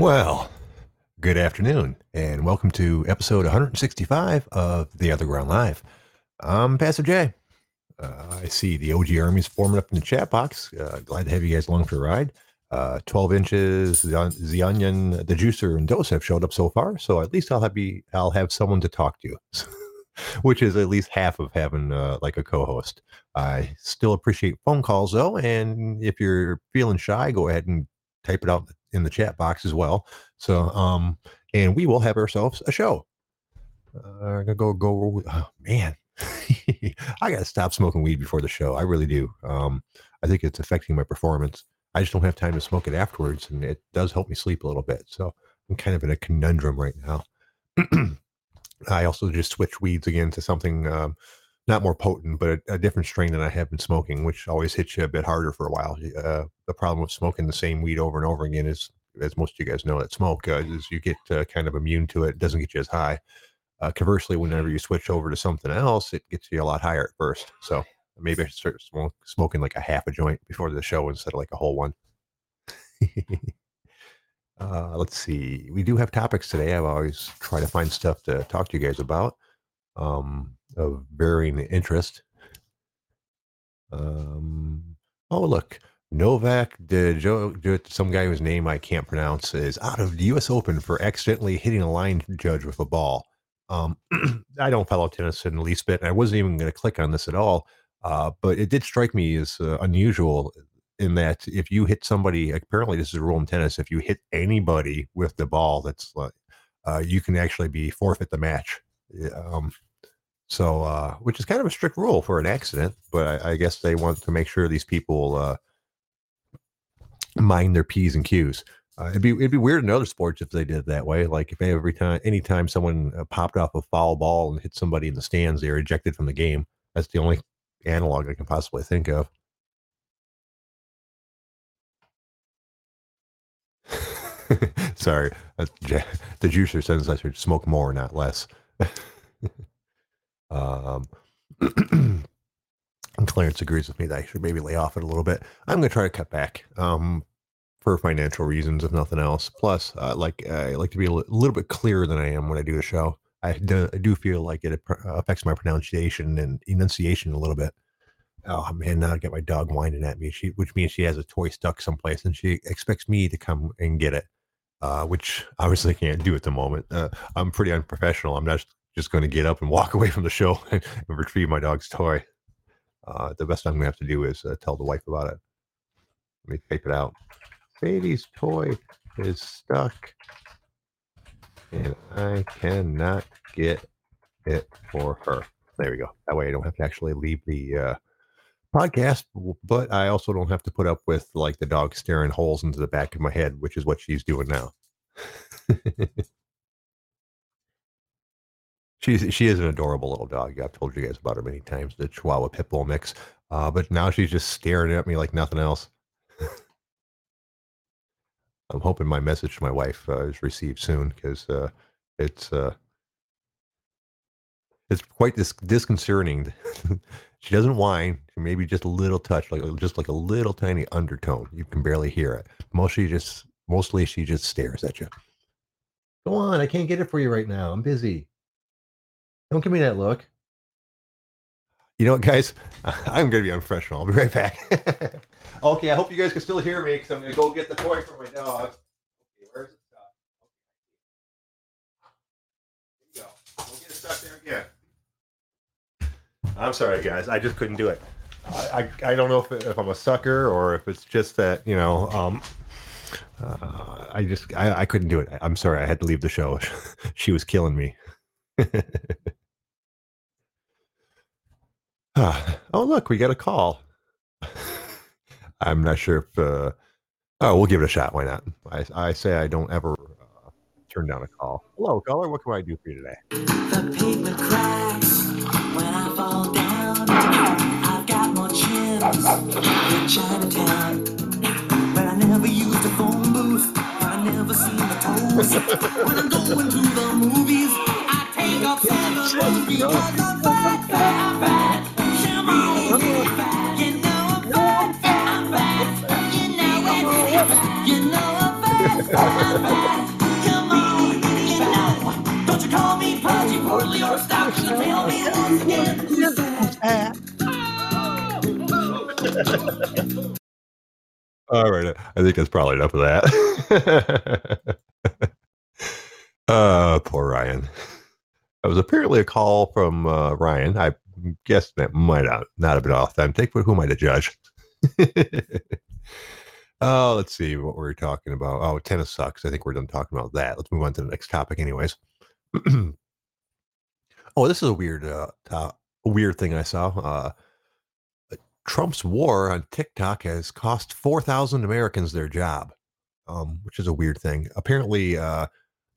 Well, good afternoon, and welcome to episode 165 of The Other Ground Live. I'm Pastor Jay. Uh, I see the OG Army's forming up in the chat box. Uh, glad to have you guys along for a ride. Uh, 12 inches, the, the onion, the juicer, and dose have showed up so far. So at least I'll have be I'll have someone to talk to, which is at least half of having uh, like a co-host. I still appreciate phone calls though, and if you're feeling shy, go ahead and type it out in the chat box as well. So, um, and we will have ourselves a show. Uh, I'm gonna go go. Oh, man, I gotta stop smoking weed before the show. I really do. Um, I think it's affecting my performance. I just don't have time to smoke it afterwards, and it does help me sleep a little bit. So I'm kind of in a conundrum right now. I also just switched weeds again to something um, not more potent, but a, a, different strain than I have been smoking, which always hits you a bit harder for a while. Uh, the problem with smoking the same weed over and over again is, as most of you guys know that smoke, uh, is you get uh, kind of immune to it. It doesn't get you as high. Uh, conversely, whenever you switch over to something else, it gets you a lot higher at first. So maybe I should start smoking like a half a joint before the show instead of like a whole one. uh, let's see. We do have topics today. I've always try to find stuff to talk to you guys about um, of varying interest. Um, oh, look. Novak Djokovic, some guy whose name I can't pronounce, is out of the U.S. Open for accidentally hitting a line judge with a ball. Um, I don't follow tennis in the least bit, and I wasn't even going to click on this at all. Uh, but it did strike me as uh, unusual in that if you hit somebody, apparently this is a rule in tennis, if you hit anybody with the ball, that's like, uh, you can actually be forfeit the match. Um, so, uh, which is kind of a strict rule for an accident, but I, I guess they want to make sure these people uh, mind their p's and q's. Uh, it'd be it'd be weird in other sports if they did it that way. Like if every time, anytime someone uh, popped off a foul ball and hit somebody in the stands, they were ejected from the game. That's the only analog I can possibly think of. Sorry, the juicer says I should smoke more, not less. um, and Clarence agrees with me that I should maybe lay off it a little bit. I'm going to try to cut back um, for financial reasons, if nothing else. Plus, uh, like I like to be a little bit clearer than I am when I do a show. I do, I do feel like it affects my pronunciation and enunciation a little bit. Oh man, now I get my dog whining at me. She, which means she has a toy stuck someplace, and she expects me to come and get it, uh, which obviously can't do at the moment. Uh, I'm pretty unprofessional. I'm not just going to get up and walk away from the show and, retrieve my dog's toy. Uh, the best I'm going to have to do is uh, tell the wife about it. Let me tape it out. Baby's toy is stuck, and I cannot get it for her. There we go. That way I don't have to actually leave the uh, podcast, but I also don't have to put up with like the dog staring holes into the back of my head, which is what she's doing now. she's she is an adorable little dog. I've told you guys about her many times, the Chihuahua Pit Bull mix. Uh, but now she's just staring at me like nothing else. I'm hoping my message to my wife uh, is received soon because uh, it's uh, it's quite dis- disconcerting. she doesn't whine. Maybe just a little touch, like just like a little tiny undertone. You can barely hear it. Mostly just mostly she just stares at you. Go on, I can't get it for you right now. I'm busy. Don't give me that look. You know what, guys? I'm going to be unprofessional. I'll be right back. okay, I hope you guys can still hear me because I'm going to go get the toy for my dog. Okay, where's it stuck? Okay. Here you go. Don't get it stuck there again. I'm sorry, guys. I just couldn't do it. I, I, I don't know if, if I'm a sucker or if it's just that, you know, um, uh, I just, I, I couldn't do it. I'm sorry. I had to leave the show. she was killing me. oh, look, we got a call. I'm not sure if, uh, oh, we'll give it a shot. Why not? I, I say I don't ever uh, turn down a call. Hello, caller. What can I do for you today? in Chinatown. But I never used a phone booth. I never seen the toes. when I'm going to the movies, I take seven All right, I think that's probably enough of that. uh, poor Ryan. That was apparently a call from uh, Ryan. I guess that might not, not have been authentic, but who am I to judge? oh, let's see what we're talking about. Oh, tennis sucks. I think we're done talking about that. Let's move on to the next topic, anyways. oh, this is a weird, uh, a weird thing I saw. Uh, Trump's war on TikTok has cost 4,000 Americans their job, um, which is a weird thing. Apparently, uh,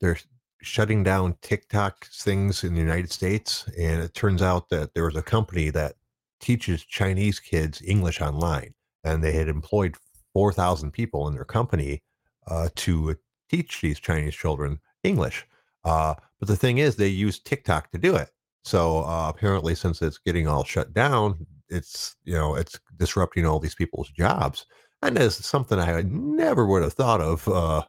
they're shutting down TikTok things in the United States. And it turns out that there was a company that teaches Chinese kids English online. And they had employed 4,000 people in their company uh, to teach these Chinese children English. Uh, but the thing is, they use TikTok to do it. So uh, apparently, since it's getting all shut down, it's you know it's disrupting all these people's jobs, and it's something I never would have thought of uh,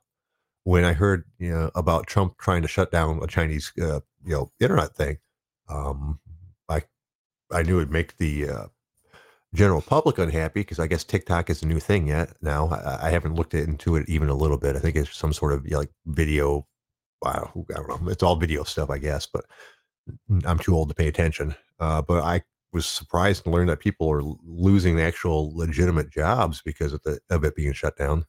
when I heard you know about Trump trying to shut down a Chinese uh, you know internet thing. Um, I I knew it'd make the uh, general public unhappy because I guess TikTok is a new thing yet. Now I, I haven't looked into it even a little bit. I think it's some sort of you know, like video. Wow, I don't know. It's all video stuff, I guess, but I'm too old to pay attention. Uh, but I was surprised to learn that people are losing actual legitimate jobs because of the of it being shut down.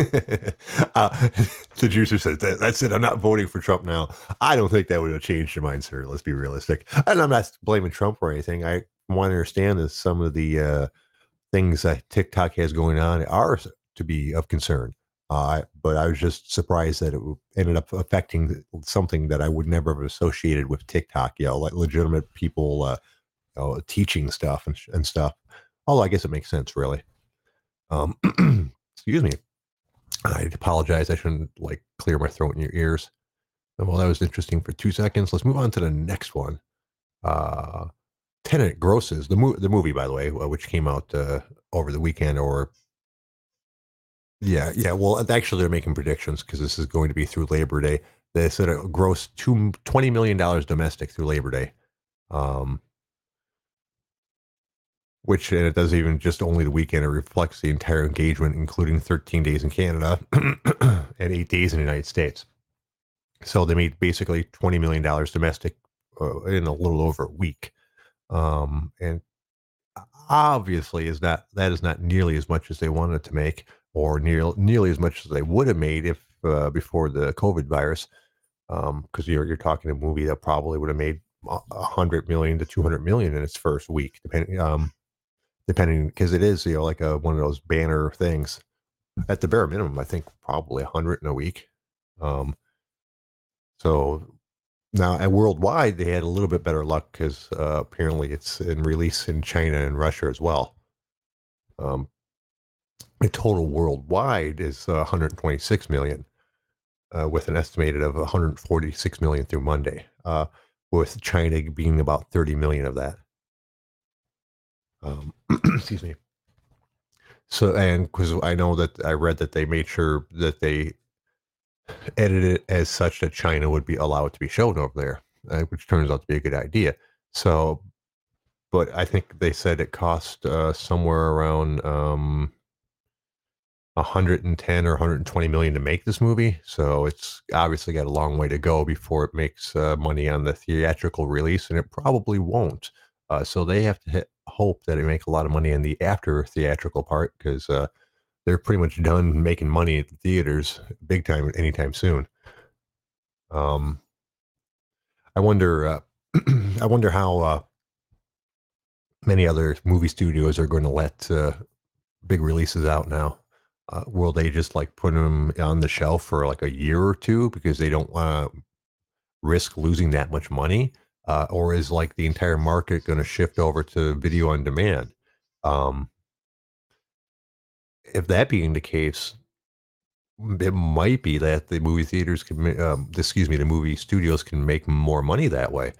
uh, the juicer says that, that's it. I'm not voting for Trump now. I don't think that would have changed your mind, sir. Let's be realistic. And I'm not blaming Trump or anything. I want to understand that some of the uh, things that TikTok has going on are to be of concern. Uh, but I was just surprised that it ended up affecting something that I would never have associated with TikTok. You know, like legitimate people, uh, you know, teaching stuff and, and stuff. Although I guess it makes sense, really. Um, excuse me. I apologize. I shouldn't like clear my throat in your ears. And Well, that was interesting for two seconds. Let's move on to the next one. Uh, Tenet grosses the the movie, by the way, uh, which came out uh, over the weekend, or yeah, yeah. Well, actually, they're making predictions because this is going to be through Labor Day. They said it grossed two twenty million dollars domestic through Labor Day, um, which and it does even just only the weekend. It reflects the entire engagement, including thirteen days in Canada and eight days in the United States. So they made basically twenty million dollars domestic uh, in a little over a week, um, and obviously is not that is not nearly as much as they wanted to make, or near, nearly as much as they would have made if uh, before the COVID virus. Because you're you're talking a movie that probably would have made a a hundred million to two hundred million in its first week, depending um, depending because it is you know like a one of those banner things. At the bare minimum, I think probably a hundred in a week. Um, so now at worldwide, they had a little bit better luck because uh, apparently it's in release in China and Russia as well. Um, the total worldwide is uh, 126 million, uh, with an estimated of 146 million through Monday, uh, with China being about 30 million of that. Um, excuse me. So, and because I know that I read that they made sure that they edited it as such that China would be allowed to be shown over there, uh, which turns out to be a good idea. So, but I think they said it cost uh, somewhere around um, 110 or 120 million to make this movie. So it's obviously got a long way to go before it makes uh, money on the theatrical release, and it probably won't. Uh, so they have to hit, hope that it make a lot of money in the after theatrical part because uh, they're pretty much done making money at the theaters big time anytime soon. Um, I wonder. Uh, I wonder how uh, many other movie studios are going to let uh, big releases out now. Uh, will they just like put them on the shelf for like a year or two because they don't want to risk losing that much money? Uh, or is like the entire market going to shift over to video on demand? Um, if that being the case, it might be that the movie theaters can, um, excuse me, the movie studios can make more money that way.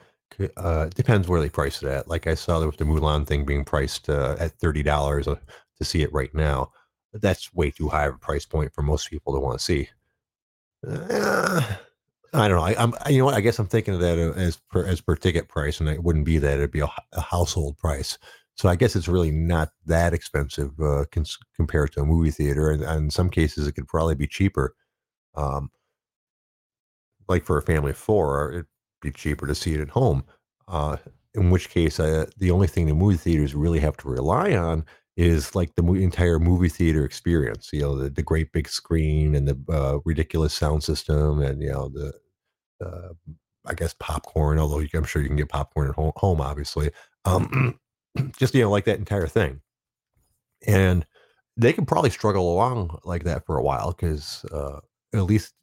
Uh, depends where they price it at. Like I saw with the Mulan thing being priced uh, at thirty dollars to see it right now. that's way too high of a price point for most people to want to see. Uh, I don't know. I, am you know what? I guess I'm thinking of that as per as per ticket price, and it wouldn't be that. It'd be a, a household price. So I guess it's really not that expensive uh, cons- compared to a movie theater, and, and, in some cases it could probably be cheaper. Um, like for a family of four, it'd be cheaper to see it at home. Uh, in which case, uh, the only thing the movie theaters really have to rely on is like the entire movie theater experience. You know, the, the great big screen and the uh, ridiculous sound system, and you know the uh, I guess popcorn. Although I'm sure you can get popcorn at home, home obviously. Um, just you know, like that entire thing, and they can probably struggle along like that for a while because uh, at least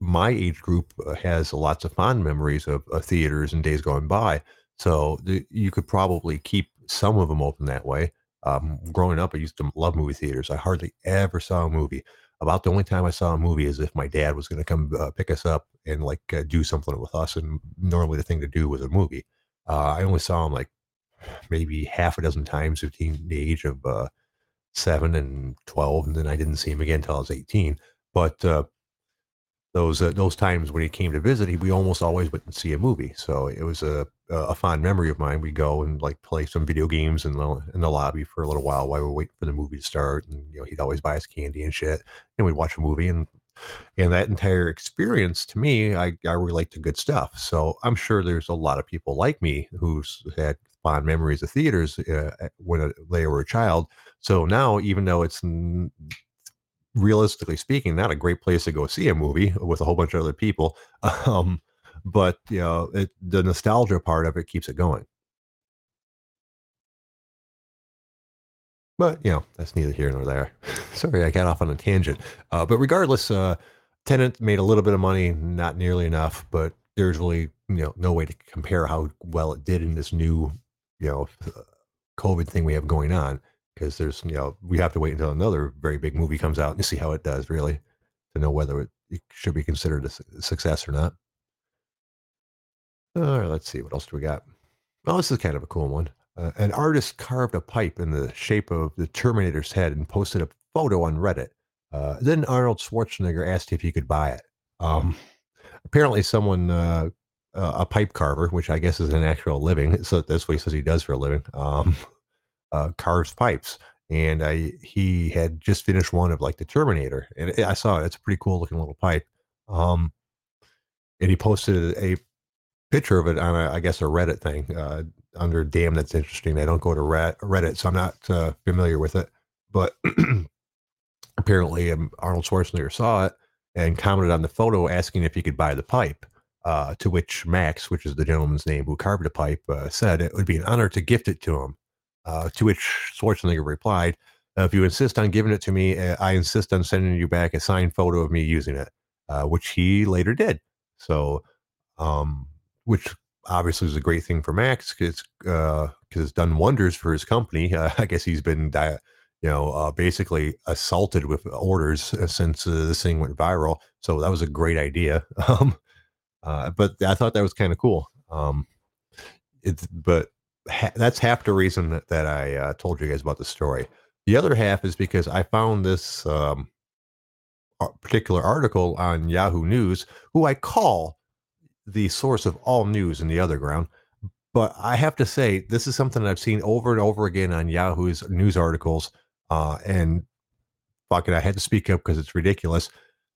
my age group uh, has lots of fond memories of, of theaters and days going by. So the, you could probably keep some of them open that way. Um, growing up, I used to love movie theaters. I hardly ever saw a movie. About the only time I saw a movie is if my dad was going to come uh, pick us up and like uh, do something with us. And normally the thing to do was a movie. Uh, I only saw him like maybe half a dozen times between the age of uh, seven and 12. And then I didn't see him again until I was 18. But uh, those uh, those times when he came to visit, he, we almost always went and see a movie. So it was a a fond memory of mine. We'd go and like play some video games in the in the lobby for a little while while we are waiting for the movie to start. And you know, he'd always buy us candy and shit, and we'd watch a movie. And and that entire experience to me, I I relate to good stuff. So I'm sure there's a lot of people like me who's had fond memories of theaters uh, when they were a child. So now, even though it's realistically speaking, not a great place to go see a movie with a whole bunch of other people. Um, but you know, it, the nostalgia part of it keeps it going. But you know, that's neither here nor there. Sorry, I got off on a tangent. Uh, but regardless, uh, Tenet made a little bit of money, not nearly enough, but there's really you know no way to compare how well it did in this new you know COVID thing we have going on because there's you know we have to wait until another very big movie comes out and see how it does really to know whether it, it should be considered a success or not. All right, let's see what else do we got. Well, this is kind of a cool one. Uh, an artist carved a pipe in the shape of the Terminator's head and posted a photo on Reddit. Uh, then Arnold Schwarzenegger asked if he could buy it. Um, apparently, someone, uh, a pipe carver, which I guess is an actual living, so that's what he says he does for a living, um, uh, carves pipes. And I, he had just finished one of like the Terminator, and I saw it. It's a pretty cool looking little pipe. Um, and he posted a picture of it on, a, I guess, a Reddit thing uh, under "Damn, that's interesting." I don't go to Reddit, so I'm not uh, familiar with it. But apparently, um, Arnold Schwarzenegger saw it and commented on the photo, asking if he could buy the pipe. Uh, to which Max, which is the gentleman's name who carved the pipe, uh, said it would be an honor to gift it to him. Uh, to which Schwarzenegger replied, uh, "If you insist on giving it to me, uh, I insist on sending you back a signed photo of me using it," uh, which he later did. So, um, which obviously is a great thing for Max because uh, it's done wonders for his company. I guess he's been, di- you know, basically assaulted with orders since this thing went viral. So that was a great idea. Um, but I thought that was kind of cool. Um, it's but ha- that's half the reason that, that I uh, told you guys about the story. The other half is because I found this um, particular article on Yahoo News, who I call the source of all news in the other ground. But I have to say, this is something I've seen over and over again on Yahoo's news articles. Uh, and fucking, I had to speak up because it's ridiculous.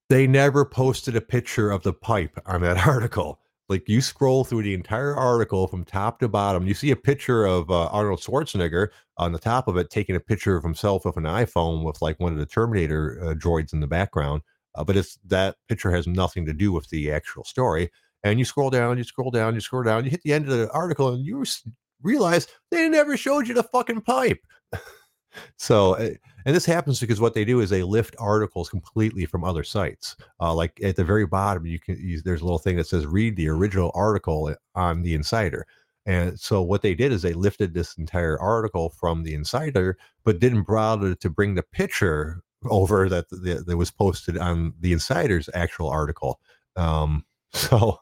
They never posted a picture of the pipe on that article like you scroll through the entire article from top to bottom you see a picture of uh, arnold schwarzenegger on the top of it taking a picture of himself with an iphone with like one of the terminator uh, droids in the background uh, but it's that picture has nothing to do with the actual story. And you scroll down you scroll down you scroll down you hit the end of the article and you realize they never showed you the fucking pipe. So eh, and this happens because what they do is they lift articles completely from other sites. Uh, like at the very bottom, you can use, there's a little thing that says read the original article on the Insider. And so what they did is they lifted this entire article from the Insider, but didn't bother to bring the picture over that that, that was posted on the Insider's actual article. Um, so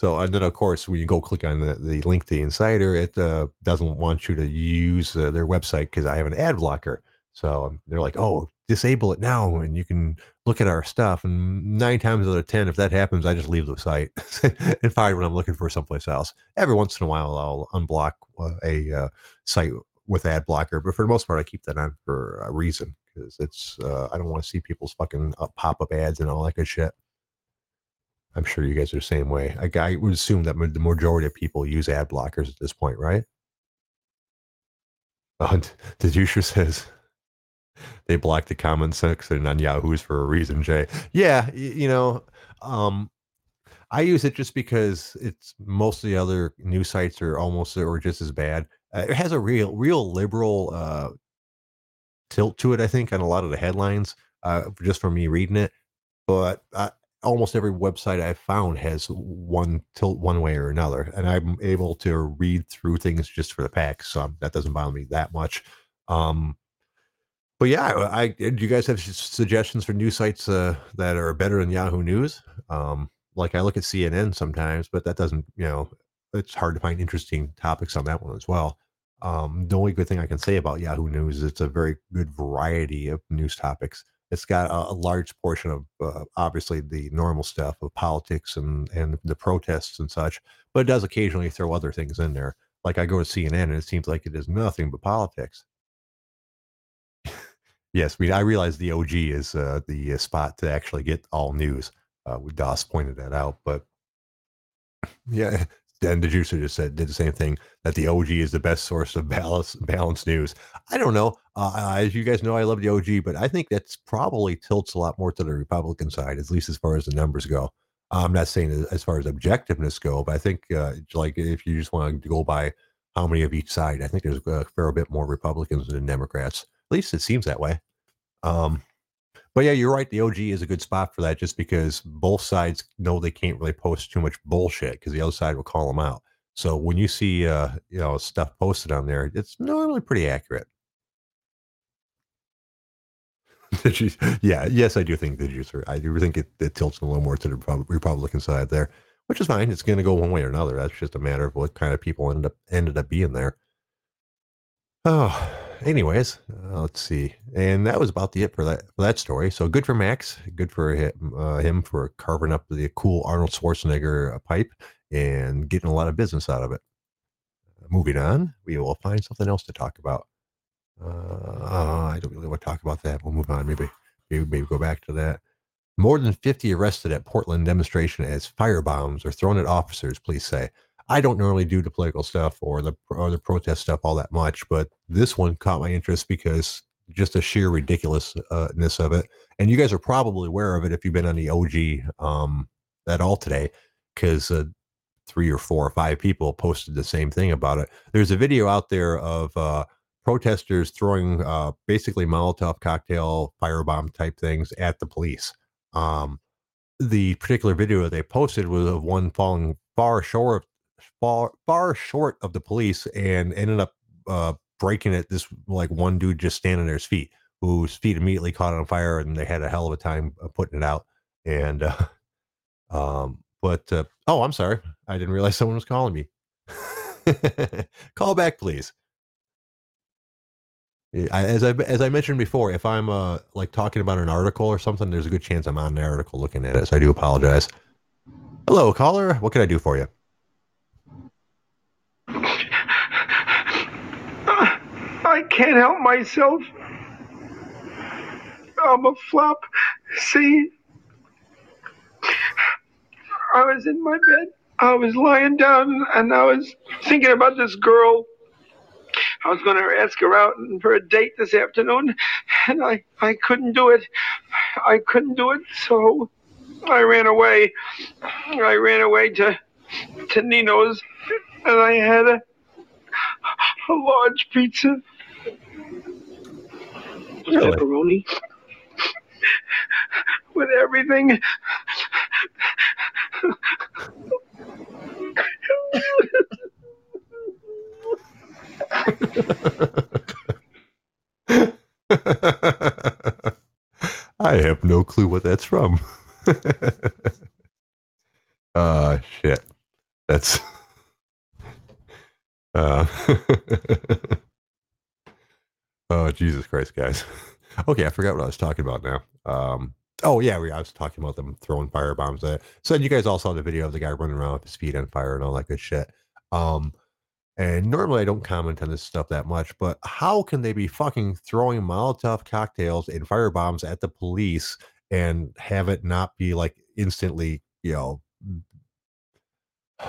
so, and then of course, when you go click on the, the link to the insider, it uh, doesn't want you to use uh, their website because I have an ad blocker. So um, they're like, "Oh, disable it now, and you can look at our stuff." And nine times out of ten, if that happens, I just leave the site and find when I'm looking for someplace else. Every once in a while, I'll unblock uh, a uh, site with ad blocker, but for the most part, I keep that on for a reason because it's uh, I don't want to see people's fucking uh, pop up ads and all that good shit. I'm sure you guys are the same way. I, I would assume that the majority of people use ad blockers at this point, right? Uh, the juicer says they blocked the comment section on Yahoo's for a reason, Jay. Yeah, you know, um, I use it just because it's most of the other news sites are almost or just as bad. Uh, it has a real, real liberal uh, tilt to it, I think, on a lot of the headlines, uh, just from me reading it. But I, almost every website I've found has one tilt one way or another, and I'm able to read through things just for the facts, so that doesn't bother me that much. Um, but yeah, I, I, do you guys have suggestions for new sites uh, that are better than Yahoo News? Um, like I look at CNN sometimes, but that doesn't, you know, it's hard to find interesting topics on that one as well. Um, the only good thing I can say about Yahoo News is it's a very good variety of news topics it's got a, a large portion of uh, obviously the normal stuff of politics and and the protests and such, but it does occasionally throw other things in there. Like I go to CNN and it seems like it is nothing but politics. yes, we I realize the OG is uh, the uh, spot to actually get all news. Uh, Doss pointed that out, but yeah, and the juicer just said did the same thing that the OG is the best source of balance balanced news. I don't know. Uh, as you guys know, I love the OG, but I think that's probably tilts a lot more to the Republican side, at least as far as the numbers go. I'm not saying as far as objectiveness go, but I think uh, like if you just want to go by how many of each side, I think there's a fair bit more Republicans than Democrats. At least it seems that way. Um, but yeah, you're right. The OG is a good spot for that just because both sides know they can't really post too much bullshit because the other side will call them out. So when you see uh, you know stuff posted on there, it's normally pretty accurate. yeah, yes, I do think the juicer. I do think it, it tilts a little more to the Republican side there, which is fine. It's going to go one way or another. That's just a matter of what kind of people ended up ended up being there. Oh, anyways, uh, let's see. And that was about the it for that for that story. So good for Max. Good for him, uh, him for carving up the cool Arnold Schwarzenegger uh, pipe and getting a lot of business out of it. moving on, we will find something else to talk about. Uh, I don't really want to talk about that. We'll move on. Maybe, maybe, maybe go back to that. More than 50 arrested at Portland demonstration as firebombs are thrown at officers, police say. I don't normally do the political stuff or the or the protest stuff all that much, but this one caught my interest because just the sheer ridiculousness of it. And you guys are probably aware of it if you've been on the OG um, at all today, because uh, three or four or five people posted the same thing about it. There's a video out there of uh, protesters throwing uh, basically Molotov cocktail firebomb type things at the police. Um, the particular video they posted was of one falling far short far far short of the police and ended up uh, breaking it. This like one dude just standing there, his feet, whose feet immediately caught on fire, and they had a hell of a time uh, putting it out. And uh, um, but uh, oh, I'm sorry, I didn't realize someone was calling me. Call back, please. As I as I mentioned before, if I'm uh like talking about an article or something, there's a good chance I'm on the article looking at it. So I do apologize. Hello, caller. What can I do for you? I can't help myself. I'm a flop. See? I was in my bed. I was lying down and I was thinking about this girl. I was going to ask her out for a date this afternoon, and I, I couldn't do it. I couldn't do it, so I ran away. I ran away to to Nino's, and I had a, a large pizza Really? pepperoni with everything. I have no clue what that's from. uh shit. That's uh Oh, Jesus Christ, guys. okay, I forgot what I was talking about now. Um, oh, yeah, we, I was talking about them throwing fire bombs at So you guys all saw the video of the guy running around with his feet on fire and all that good shit. Um, and normally I don't comment on this stuff that much, but how can they be fucking throwing Molotov cocktails and fire bombs at the police and have it not be like instantly, you know,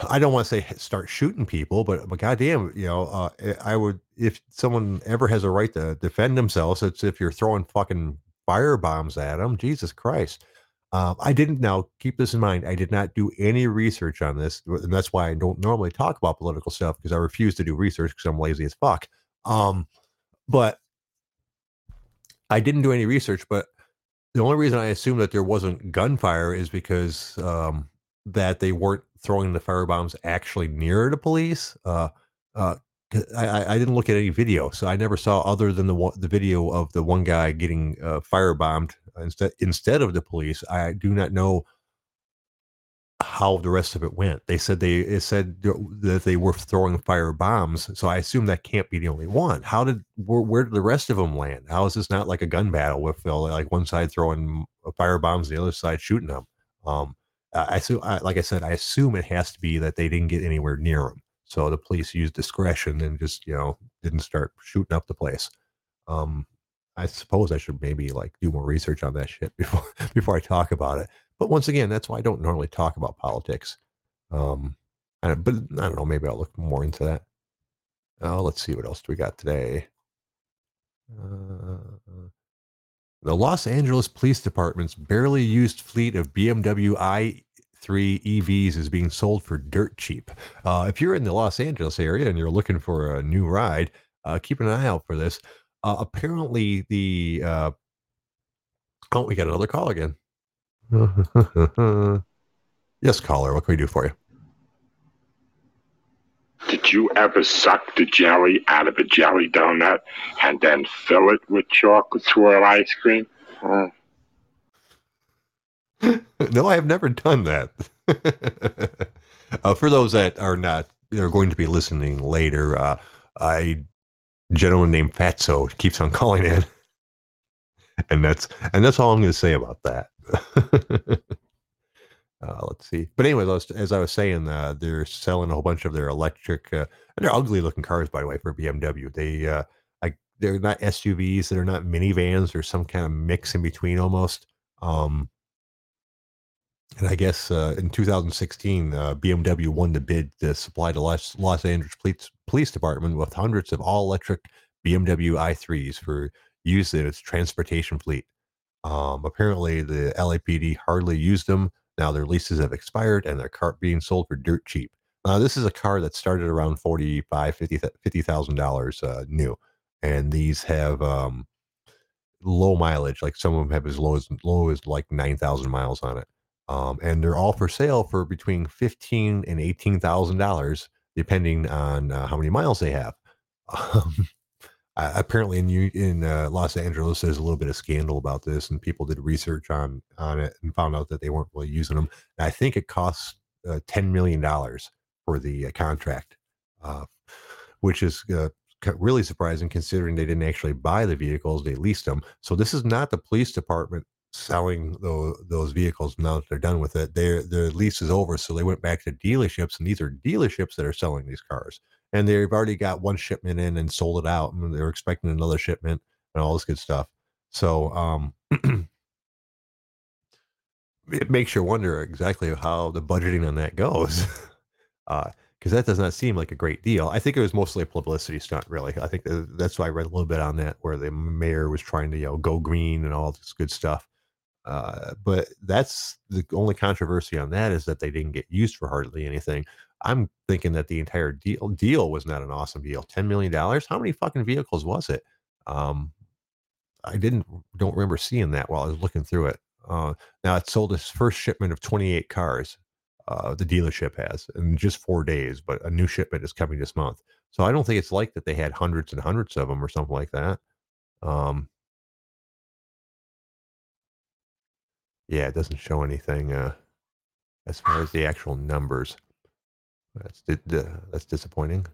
I don't want to say start shooting people, but, but goddamn, you know, uh, eh, I would if someone ever has a right to defend themselves, it's if you're throwing fucking fire bombs at them. Jesus Christ. Um, I didn't now keep this in mind. I did not do any research on this, and that's why I don't normally talk about political stuff because I refuse to do research because I'm lazy as fuck. Um, but I didn't do any research. But the only reason I assume that there wasn't gunfire is because um, that they weren't throwing the fire bombs actually near the police. Uh, uh, I, I didn't look at any video, so I never saw other than the the video of the one guy getting uh, firebombed instead instead of the police. I do not know how the rest of it went. They said they it said that they were throwing fire bombs, so I assume that can't be the only one. How did where, where did the rest of them land? How is this not like a gun battle with uh, like one side throwing fire bombs, the other side shooting them? Um, I assume, like I said, I assume it has to be that they didn't get anywhere near them. So the police used discretion and just, you know, didn't start shooting up the place. Um, I suppose I should maybe like do more research on that shit before before I talk about it. But once again, that's why I don't normally talk about politics. Um, I, but I don't know. Maybe I'll look more into that. Oh, let's see what else do we got today. Uh, the Los Angeles Police Department's barely used fleet of BMW i3 EVs is being sold for dirt cheap. Uh, if you're in the Los Angeles area and you're looking for a new ride, uh, keep an eye out for this. Uh, apparently, the uh, oh, we got another call again. yes, caller. What can we do for you? Did you ever suck the jelly out of a jelly donut and then fill it with chocolate swirl ice cream? No, I have never done that. uh, for those that are not, are going to be listening later, uh, gentleman named Fatso keeps on calling in, and that's and that's all I'm going to say about that. Uh, let's see. But anyway, as I was saying, uh, they're selling a whole bunch of their electric. Uh, they're ugly looking cars, by the way, for BMW. They uh, like they're not SUVs. They're not minivans. They're some kind of mix in between almost. Um, and I guess uh, in 2016, uh, BMW won the bid to supply the Los, Los Angeles Police, Police Department with hundreds of all electric BMW i3s for use in its transportation fleet. Um, apparently, the LAPD hardly used them now their leases have expired and their car being sold for dirt cheap. Now this is a car that started around 45 50,000 dollars uh, new, and these have um, low mileage. Like some of them have as low as low as like 9,000 miles on it. Um, and they're all for sale for between fifteen and eighteen thousand dollars, depending on uh, how many miles they have. Um, uh, apparently in in uh, Los Angeles, there's a little bit of scandal about this, and people did research on on it and found out that they weren't really using them. And I think it costs uh, ten million dollars for the uh, contract, uh, which is uh, really surprising considering they didn't actually buy the vehicles; they leased them. So this is not the police department selling those, those vehicles now that they're done with it. Their their lease is over, so they went back to dealerships, and these are dealerships that are selling these cars and they've already got one shipment in and sold it out, and they're expecting another shipment and all this good stuff. So um, it makes you wonder exactly how the budgeting on that goes, because uh, that does not seem like a great deal. I think it was mostly a publicity stunt, really. I think that's why I read a little bit on that, where the mayor was trying to you know go green and all this good stuff. Uh, but that's the only controversy on that is that they didn't get used for hardly anything. I'm thinking that the entire deal deal was not an awesome deal. Ten million dollars. How many fucking vehicles was it? Um, I didn't don't remember seeing that while I was looking through it. Uh, now it sold its first shipment of 28 cars. Uh, the dealership has in just four days, but a new shipment is coming this month. So I don't think it's like that they had hundreds and hundreds of them or something like that. Um, yeah, it doesn't show anything uh, as far as the actual numbers. That's that's disappointing.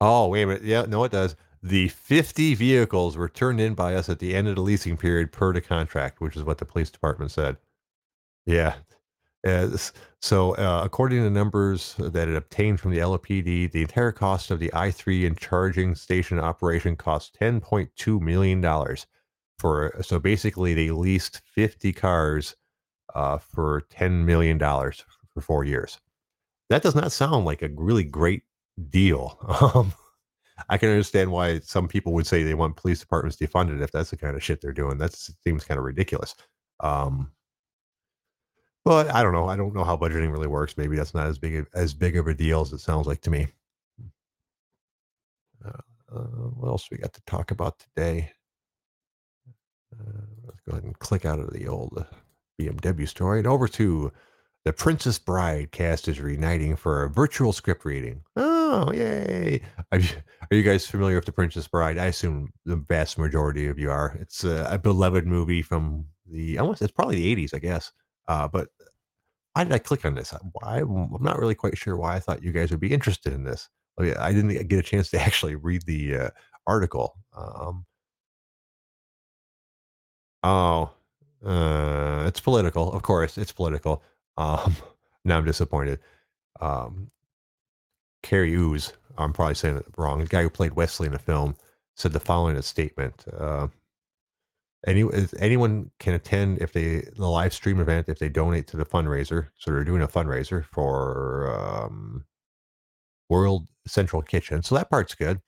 Oh, wait a minute. Yeah, no, it does. the 50 vehicles were turned in by us at the end of the leasing period per the contract, which is what the police department said. Yeah. Uh, s- so, uh, according to numbers that it obtained from the LAPD, the entire cost of the I3 and charging station operation cost $10.2 million. For so basically, they leased 50 cars uh, for $10 million for four years. That does not sound like a really great deal. Um, I can understand why some people would say they want police departments defunded if that's the kind of shit they're doing. That seems kind of ridiculous. Um, but I don't know. I don't know how budgeting really works. Maybe that's not as big as big of a deal as it sounds like to me. Uh, uh, what else we got to talk about today? Uh, let's go ahead and click out of the old uh, BMW story and over to the Princess Bride cast is reuniting for a virtual script reading. Oh, yay! Are you, guys familiar with the Princess Bride? I assume the vast majority of you are. It's a, a beloved movie from the almost it's probably the 80s, I guess. Uh, but why did I click on this? Why, I'm not really quite sure why I thought you guys would be interested in this. Oh, I didn't get a chance to actually read the uh, article. Um, oh, uh, it's political. Of course, it's political. Um, now I'm disappointed. Um, Carrie Ooze, I'm probably saying it wrong. The guy who played Wesley in the film said the following statement. Uh, any, anyone can attend if they the live stream event if they donate to the fundraiser. So they're doing a fundraiser for um, World Central Kitchen. So that part's good.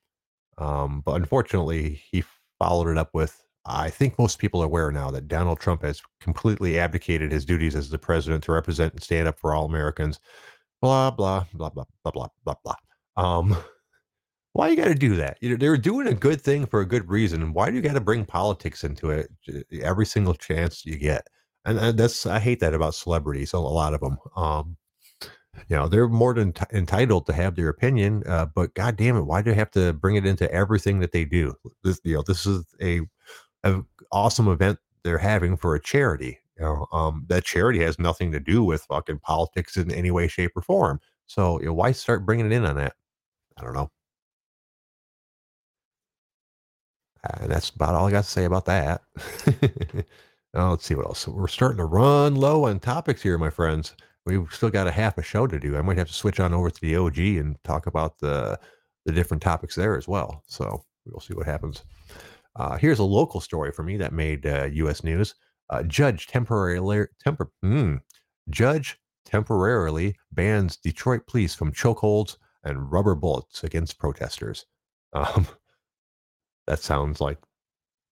Um, but unfortunately, he followed it up with I think most people are aware now that Donald Trump has completely abdicated his duties as the president to represent and stand up for all Americans. Blah blah blah blah blah blah blah blah. Um, why you got to do that? You know, they're doing a good thing for a good reason. Why do you got to bring politics into it every single chance you get? And, that's I hate that about celebrities. A lot of them. Um, you know, they're more than t- entitled to have their opinion, uh, but God damn it, why do they have to bring it into everything that they do? This, you know, this is a, a awesome event they're having for a charity. You know, um, that charity has nothing to do with fucking politics in any way, shape, or form. So, you know, why start bringing it in on that? I don't know. And that's about all I got to say about that. oh, let's see what else. We're starting to run low on topics here, my friends. We've still got a half a show to do. I might have to switch on over to the OG and talk about the the different topics there as well. So we'll see what happens. Uh, here's a local story for me that made uh, U.S. news. Uh, judge temporarily temper, mm, judge temporarily bans Detroit police from chokeholds and rubber bullets against protesters. Um, that sounds like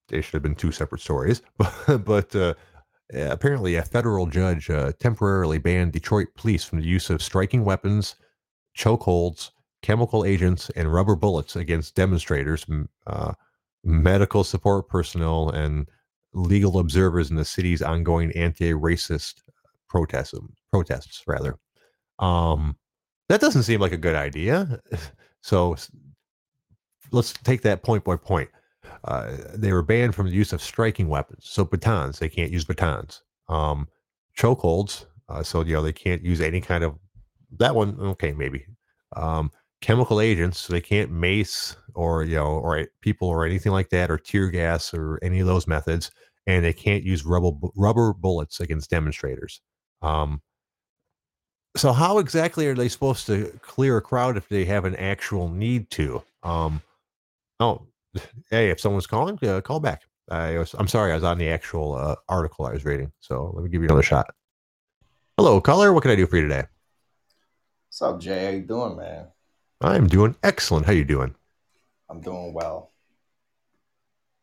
they should have been two separate stories, but, but uh, apparently a federal judge uh, temporarily banned Detroit police from the use of striking weapons, chokeholds, chemical agents, and rubber bullets against demonstrators, uh, medical support personnel, and legal observers in the city's ongoing anti-racist protests. Protests, rather. Um, that doesn't seem like a good idea. So let's take that point by point. Uh, they were banned from the use of striking weapons. So batons, they can't use batons. Um, chokeholds, uh, so you know they can't use any kind of that one. Okay, maybe. Um, chemical agents, so they can't mace or you know or people or anything like that, or tear gas or any of those methods, and they can't use rubber rubber bullets against demonstrators. Um, so how exactly are they supposed to clear a crowd if they have an actual need to? Um, oh, hey, if someone's calling, uh, call back. I was, I'm sorry, I was on the actual uh, article I was reading, so let me give you another shot. Hello, caller. What can I do for you today? What's up, Jay? How you doing, man? I'm doing excellent. How you doing? I'm doing well.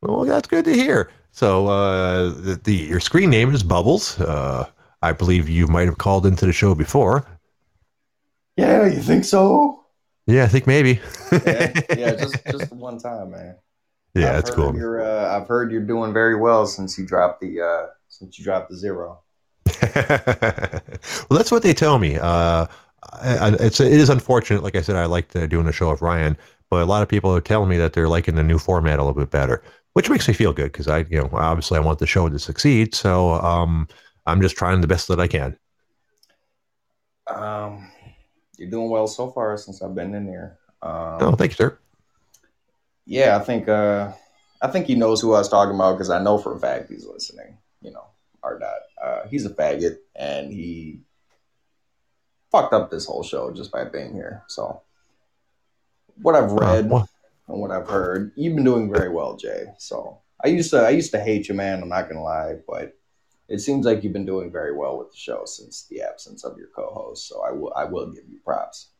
Well, that's good to hear. So, uh, the, the your screen name is Bubbles. Uh, I believe you might have called into the show before. Yeah, you think so? Yeah, I think maybe. Yeah, yeah, just just one time, man. yeah, I've that's cool. You're, uh, I've heard you're doing very well since you dropped the uh, since you dropped the zero. well, that's what they tell me. Uh, I, I- it's it is unfortunate. Like I said, I liked uh, doing the show with Ryan, but a lot of people are telling me that they're liking the new format a little bit better, which makes me feel good because I, you know, obviously I want the show to succeed. So um, I'm just trying the best that I can. Um, you're doing well so far since I've been in there. Um, Oh, thank you, sir. Yeah, I think uh, I think he knows who I was talking about because I know for a fact he's listening. You know, or not. Uh, he's a faggot, and he fucked up this whole show just by being here. So, what I've read well- and what I've heard, you've been doing very well, Jay. So, I used to I used to hate you, man. I'm not gonna lie, but it seems like you've been doing very well with the show since the absence of your co-host. So, I will I will give you props.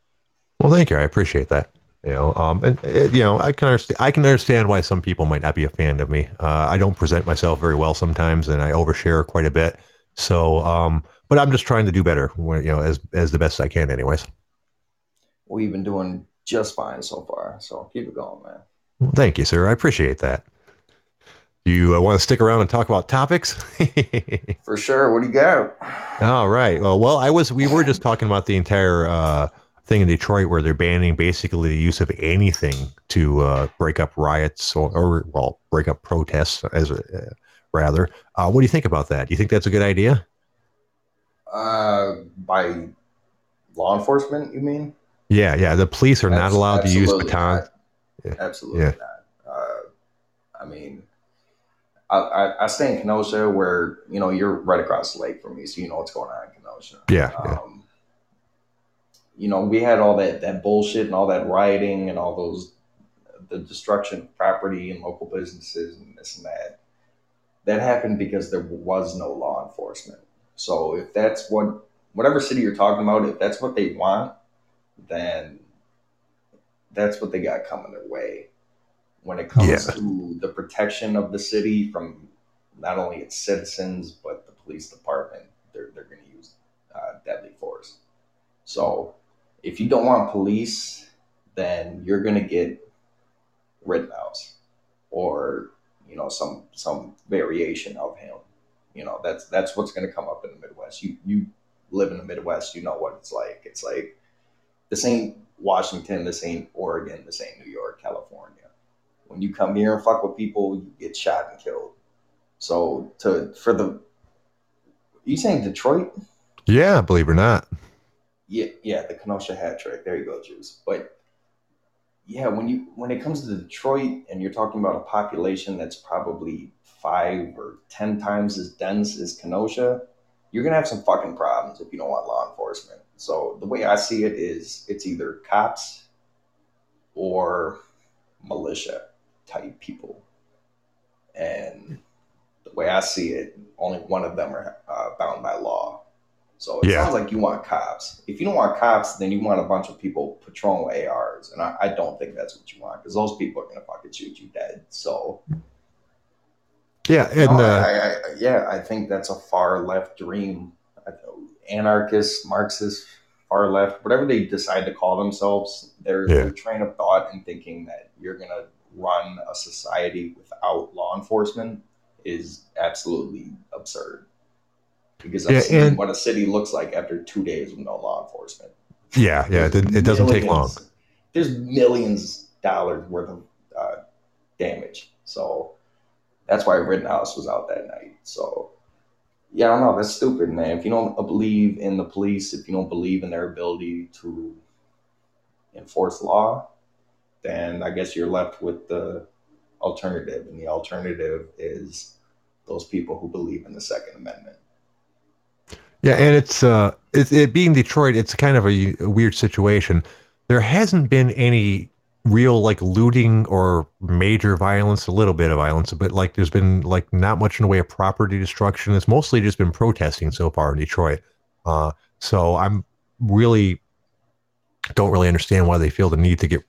Well, thank you. I appreciate that. You know, um, and uh, you know, I can understand. I can understand why some people might not be a fan of me. Uh, I don't present myself very well sometimes, and I overshare quite a bit. So, um, but I'm just trying to do better. You know, as as the best I can, anyways. We've been doing just fine so far. So, keep it going, man. Well, thank you, sir. I appreciate that. You uh, want to stick around and talk about topics? For sure. What do you got? All right. Well, well, I was. We were just talking about the entire uh, thing in Detroit where they're banning basically the use of anything to uh, break up riots or, or well, break up protests, as uh, rather. Uh, what do you think about that? Do you think that's a good idea? Uh, by law enforcement, you mean? Yeah, yeah. The police are not allowed to use batons. Yeah. Absolutely Yeah. not. Uh, I mean, I, I, I stay in Kenosha where, you know, you're right across the lake from me, so you know what's going on in Kenosha. Yeah, yeah. Um, you know, we had all that, that bullshit and all that rioting and all those, the destruction of property and local businesses and this and that. That happened because there was no law enforcement. So if that's what, whatever city you're talking about, if that's what they want, then that's what they got coming their way. When it comes Yeah. to the protection of the city from not only its citizens but the police department, they're they're going to use uh, deadly force. So if you don't want police, then you're going to get Rittenhouse or you know some some variation of him. You know that's that's what's going to come up in the Midwest. You you live in the Midwest, you know what it's like. It's like this ain't Washington, this ain't Oregon, this ain't New York, California. When you come here and fuck with people, you get shot and killed. So to for the you saying Detroit? Yeah, believe it or not. Yeah, yeah, the Kenosha hat trick. There you go, Juice. But yeah, when you when it comes to Detroit and you're talking about a population that's probably five or ten times as dense as Kenosha, you're gonna have some fucking problems if you don't want law enforcement. So the way I see it is it's either cops or militia type people. And the way I see it, only one of them are uh, bound by law. So it Yeah. sounds like you want cops. If you don't want cops, then you want a bunch of people patrolling with ARs, and I, I don't think that's what you want because those people are gonna fucking shoot you dead. So Yeah, and no, uh, I, I, yeah, I think that's a far left dream. I- Anarchist, Marxist, far left, whatever they decide to call themselves, their, Yeah. their train of thought and thinking that you're gonna run a society without law enforcement is absolutely absurd. Because I've Yeah, seen and- what a city looks like after two days with no law enforcement. yeah, yeah. It, it doesn't take long. There's millions dollars worth of uh, damage. So that's why Rittenhouse was out that night. So yeah, I don't know. That's stupid, man. If you don't believe in the police, if you don't believe in their ability to enforce law, then I guess you're left with the alternative, and the alternative is those people who believe in the Second Amendment. Yeah, and it's uh, it, it being Detroit, it's kind of a, a weird situation. There hasn't been any real like looting or major violence, a little bit of violence, but like there's been like not much in the way of property destruction. It's mostly just been protesting so far in Detroit. Uh, so I'm really don't really understand why they feel the need to get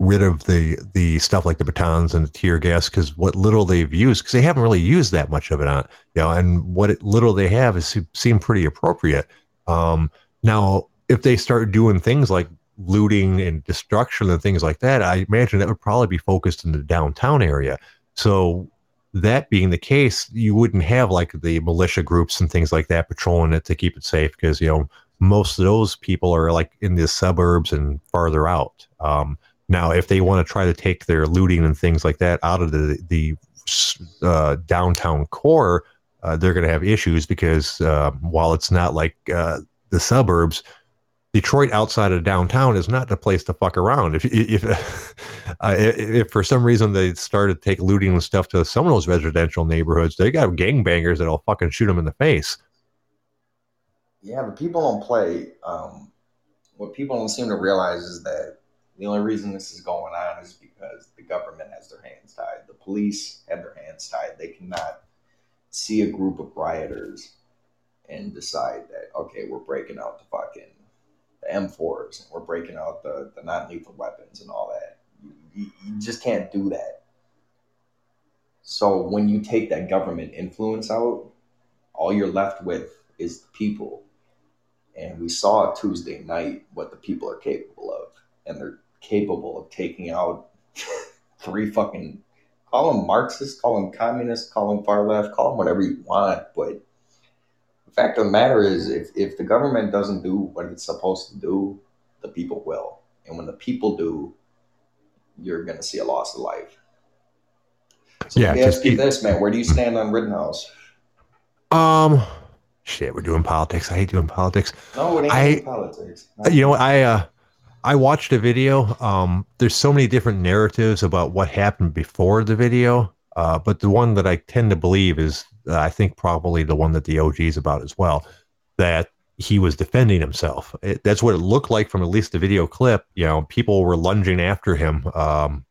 rid of the the stuff like the batons and the tear gas because what little they've used because they haven't really used that much of it on you know and what it, little they have is seem pretty appropriate um now if they start doing things like looting and destruction and things like that i imagine that would probably be focused in the downtown area. So that being the case you wouldn't have like the militia groups and things like that patrolling it to keep it safe because you know most of those people are like in the suburbs and farther out. Um now, if they want to try to take their looting and things like that out of the the uh, downtown core, uh, they're going to have issues because uh, while it's not like uh, the suburbs, Detroit outside of downtown is not the place to fuck around. If if uh, if for some reason they started to take looting and stuff to some of those residential neighborhoods, they got gangbangers that'll fucking shoot them in the face. Yeah, but people don't play. Um, what people don't seem to realize is that the only reason this is going on is because the government has their hands tied. The police have their hands tied. They cannot see a group of rioters and decide that okay, we're breaking out the fucking the M4s and we're breaking out the, the non-lethal weapons and all that. You, you, just can't do that. So when you take that government influence out, all you're left with is the people. And we saw Tuesday night what the people are capable of. And they're capable of taking out three fucking call them Marxists, call them communists, call them far left, call them whatever you want. But fact of the matter is, if, if the government doesn't do what it's supposed to do, the people will. And when the people do, you're going to see a loss of life. So Yeah, let me ask you keep- this, man. Where do you stand on Rittenhouse? Um, shit, we're doing politics. I hate doing politics. No, it ain't I- politics. You know, I uh, I watched a video. Um, there's so many different narratives about what happened before the video. Uh, but the one that I tend to believe is, uh, I think probably the one that the OG is about as well, that he was defending himself. It, that's what it looked like from at least the video clip. You know, people were lunging after him. Um,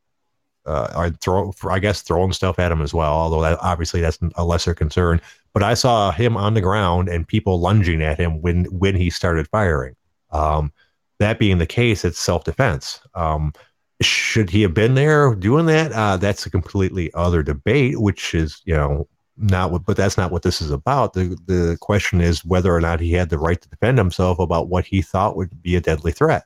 uh, throw, I guess, throwing stuff at him as well. Although that obviously that's a lesser concern. But I saw him on the ground and people lunging at him when when he started firing. Um, that being the case, it's self defense. Um, should he have been there doing that? Uh, that's a completely other debate, which is you know not what, but that's not what this is about. The the question is whether or not he had the right to defend himself about what he thought would be a deadly threat.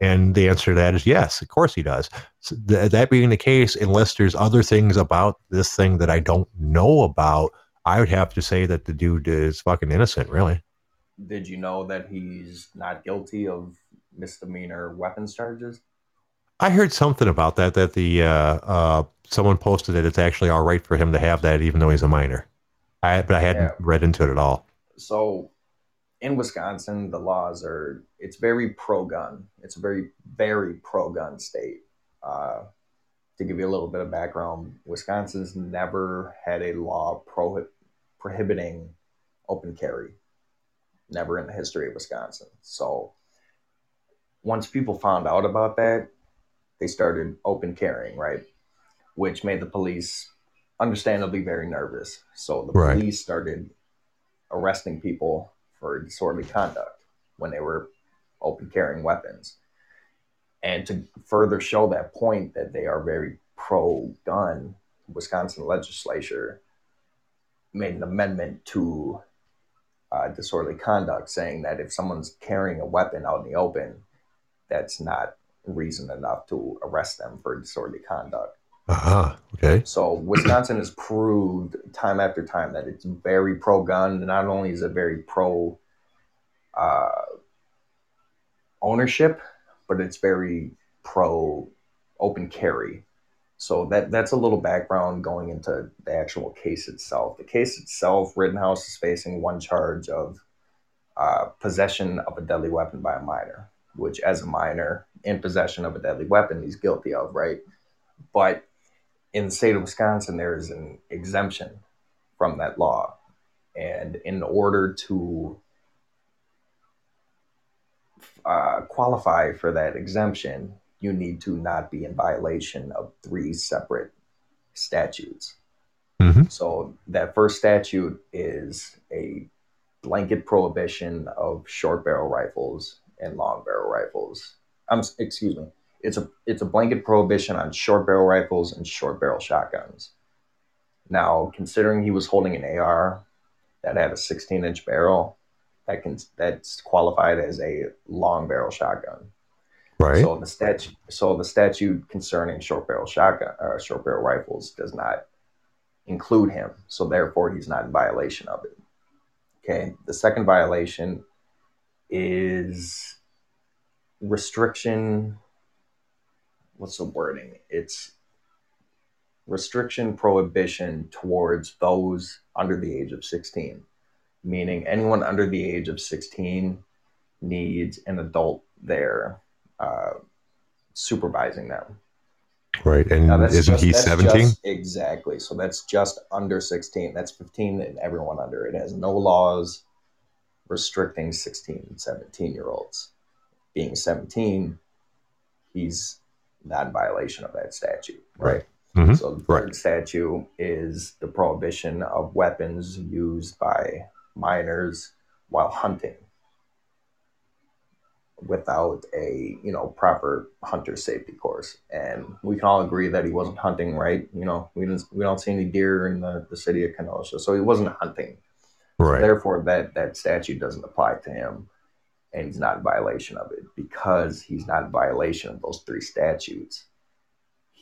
And the answer to that is yes, of course he does. So th- that being the case, unless there's other things about this thing that I don't know about, I would have to say that the dude is fucking innocent, really. Did you know that he's not guilty of misdemeanor weapons charges? I heard something about that. That the uh, uh, someone posted that it's actually all right for him to have that, even though he's a minor. I but I hadn't Yeah. read into it at all. so in Wisconsin, the laws are it's very pro gun. It's a very very pro gun state. Uh, to give you a little bit of background, Wisconsin's never had a law prohib- prohibiting open carry. Never in the history of Wisconsin. So once people found out about that, they started open carrying, right? Which made the police understandably very nervous. So the Right. police started arresting people for disorderly conduct when they were open carrying weapons. And to further show that point that they are very pro gun, Wisconsin legislature made an amendment to uh, disorderly conduct saying that if someone's carrying a weapon out in the open, that's not reason enough to arrest them for disorderly conduct. Uh huh. Okay. So Wisconsin has proved time after time that it's very pro gun. Not only is it very pro uh, ownership, but it's very pro open carry. So that that's a little background going into the actual case itself. The case itself, Rittenhouse is facing one charge of uh, possession of a deadly weapon by a minor, which as a minor in possession of a deadly weapon, he's guilty of, right? But in the state of Wisconsin, there is an exemption from that law. And in order to uh, qualify for that exemption, you need to not be in violation of three separate statutes. Mhm. So that first statute is a blanket prohibition of short barrel rifles and long barrel rifles. Um, excuse me. It's a it's a blanket prohibition on short barrel rifles and short barrel shotguns. Now, considering he was holding an AR that had a 16 inch barrel, that can that's qualified as a long barrel shotgun. Right. So the statute, so the statute concerning short barrel shotgun or short barrel rifles does not include him. So therefore, he's not in violation of it. Okay. The second violation is restriction. What's the wording? It's restriction prohibition towards those under the age of 16 meaning anyone under the age of 16 needs an adult there uh, supervising them. Right. And isn't just- he 17? exactly. So that's just under 16. That's 15 and everyone under. It has no laws restricting 16 and 17 year olds. Being 17, he's not in violation of that statute, right? Mhm. So the Right. third statute is the prohibition of weapons used by minors while hunting without a you know proper hunter safety course and we can all agree that he wasn't hunting right you know we didn't we don't see any deer in the, the city of kenosha so he wasn't hunting Right. therefore that that statute doesn't apply to him and he's not in violation of it. Because he's not in violation of those three statutes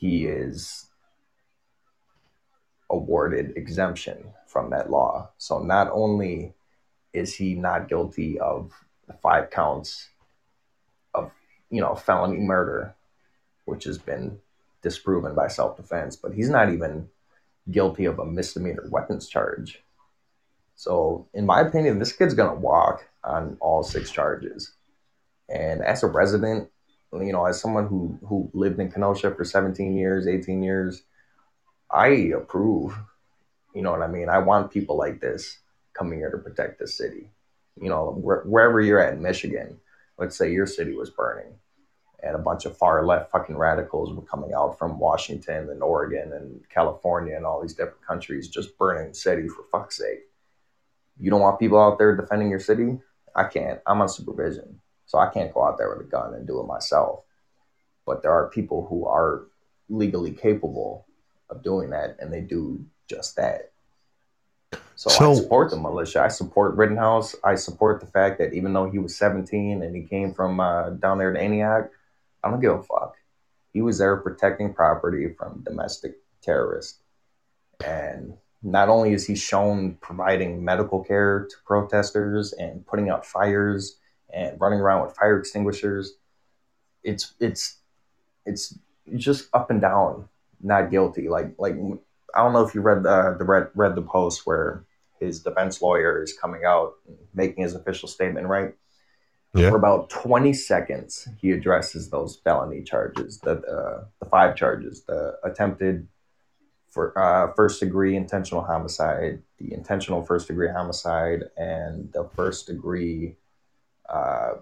he is awarded exemption from that law. So not only is he not guilty of the five counts of you know felony murder which has been disproven by self-defense but he's not even guilty of a misdemeanor weapons charge so, in my opinion, this kid's gonna walk on all six charges. And as a resident, you know, as someone who who lived in Kenosha for 17 years, 18 years, I approve. You know what I mean? I want people like this coming here to protect the city. You know, where, wherever you're at in Michigan, let's say your city was burning, and a bunch of far left fucking radicals were coming out from Washington and Oregon and California and all these different countries just burning the city for fuck's sake you don't want people out there defending your city i can't. I'm on supervision so i can't go out there with a gun and do it myself. But there are people who are legally capable of doing that and they do just that. So, So- i support the militia. I support rittenhouse. I support the fact that even though he was 17 and he came from uh, down there in antioch i don't give a fuck. He was there protecting property from domestic terrorists. And not only is he shown providing medical care to protesters and putting out fires and running around with fire extinguishers, it's it's it's just up and down, not guilty. Like like I don't know if you read the the read, read the post where his defense lawyer is coming out and making his official statement, right? Yeah. For about 20 seconds, he addresses those felony charges, the uh, the five charges, the attempted for uh, first degree intentional homicide, the intentional first degree homicide, and the first degree uh,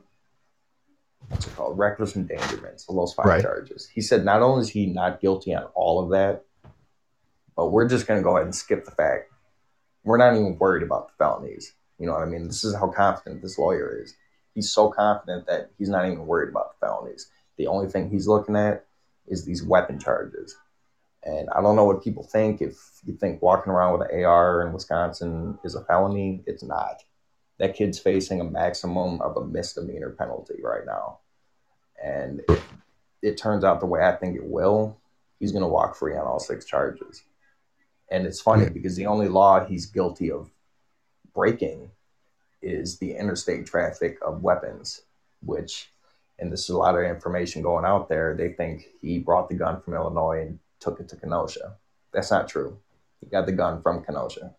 what's it called reckless endangerment. So those five Right. charges. He said not only is he not guilty on all of that, but we're just going to go ahead and skip the fact. We're not even worried about the felonies. You know what I mean? This is how confident this lawyer is. He's so confident that he's not even worried about the felonies. The only thing he's looking at is these weapon charges. And I don't know what people think. If you think walking around with an AR in Wisconsin is a felony, it's not. That kid's facing a maximum of a misdemeanor penalty right now. And if it turns out the way I think it will, he's going to walk free on all six charges. And it's funny because the only law he's guilty of breaking is the interstate traffic of weapons, which, and this is a lot of information going out there, they think he brought the gun from Illinois and took it to Kenosha. That's not true. He got the gun from Kenosha.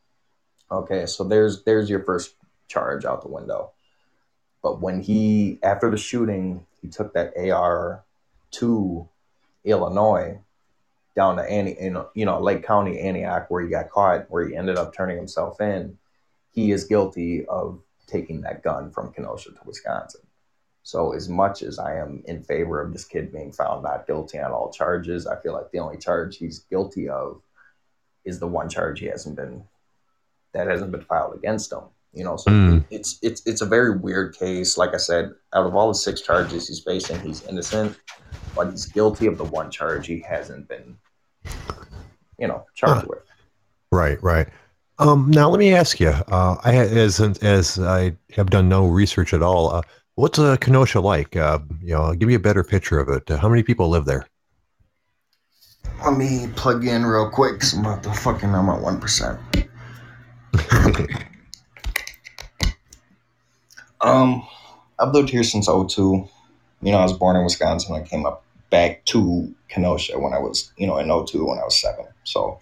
Okay, so there's there's your first charge out the window. But when he after the shooting, he took that AR to Illinois down to Annie, know, you know, Lake County, Antioch, where he got caught, where he ended up turning himself in. He is guilty of taking that gun from Kenosha to Wisconsin. So, as much as I am in favor of this kid being found not guilty on all charges, I feel like the only charge he's guilty of is the one charge he hasn't been that hasn't been filed against him. You know, so Mm. it's it's it's a very weird case. Like I said, out of all the six charges he's facing, he's innocent, but he's guilty of the one charge he hasn't been, you know, charged Huh. with. Right, right. Um, now let me ask you. Uh, I as as I have done no research at all. Uh, what's uh, Kenosha like? Uh, you know, I'll give me a better picture of it. Uh, how many people live there? Let me plug in real quick because I'm about to fucking I'm at one percent. Um, I've lived here since 02. You know, I was born in Wisconsin. I came up back to Kenosha when I was, you know, in 02 when I was seven. So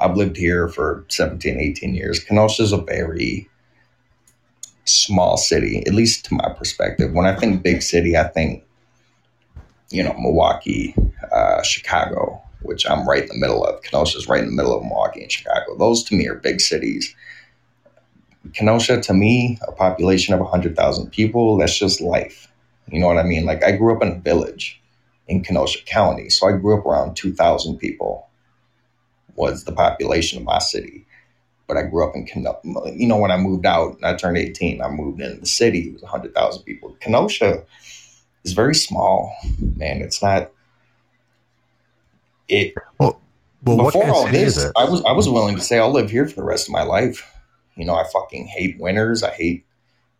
I've lived here for 17, 18 years. Kenosha is a very small city, at least to my perspective. When I think big city, I think, you know, Milwaukee, uh, Chicago, which I'm right in the middle of. Kenosha's right in the middle of Milwaukee and Chicago. Those to me are big cities. Kenosha, to me, a population of 100,000 people, that's just life. You know what I mean? Like, I grew up in a village in Kenosha County. So I grew up around 2,000 people was the population of my city. But I grew up in Kenosha. You know, when I moved out, I turned 18, I moved into the city. It was 100,000 people. Kenosha is very small, man. It's not. It Well, well before all this. I was I was willing to say I'll live here for the rest of my life. You know, I fucking hate winters. I hate,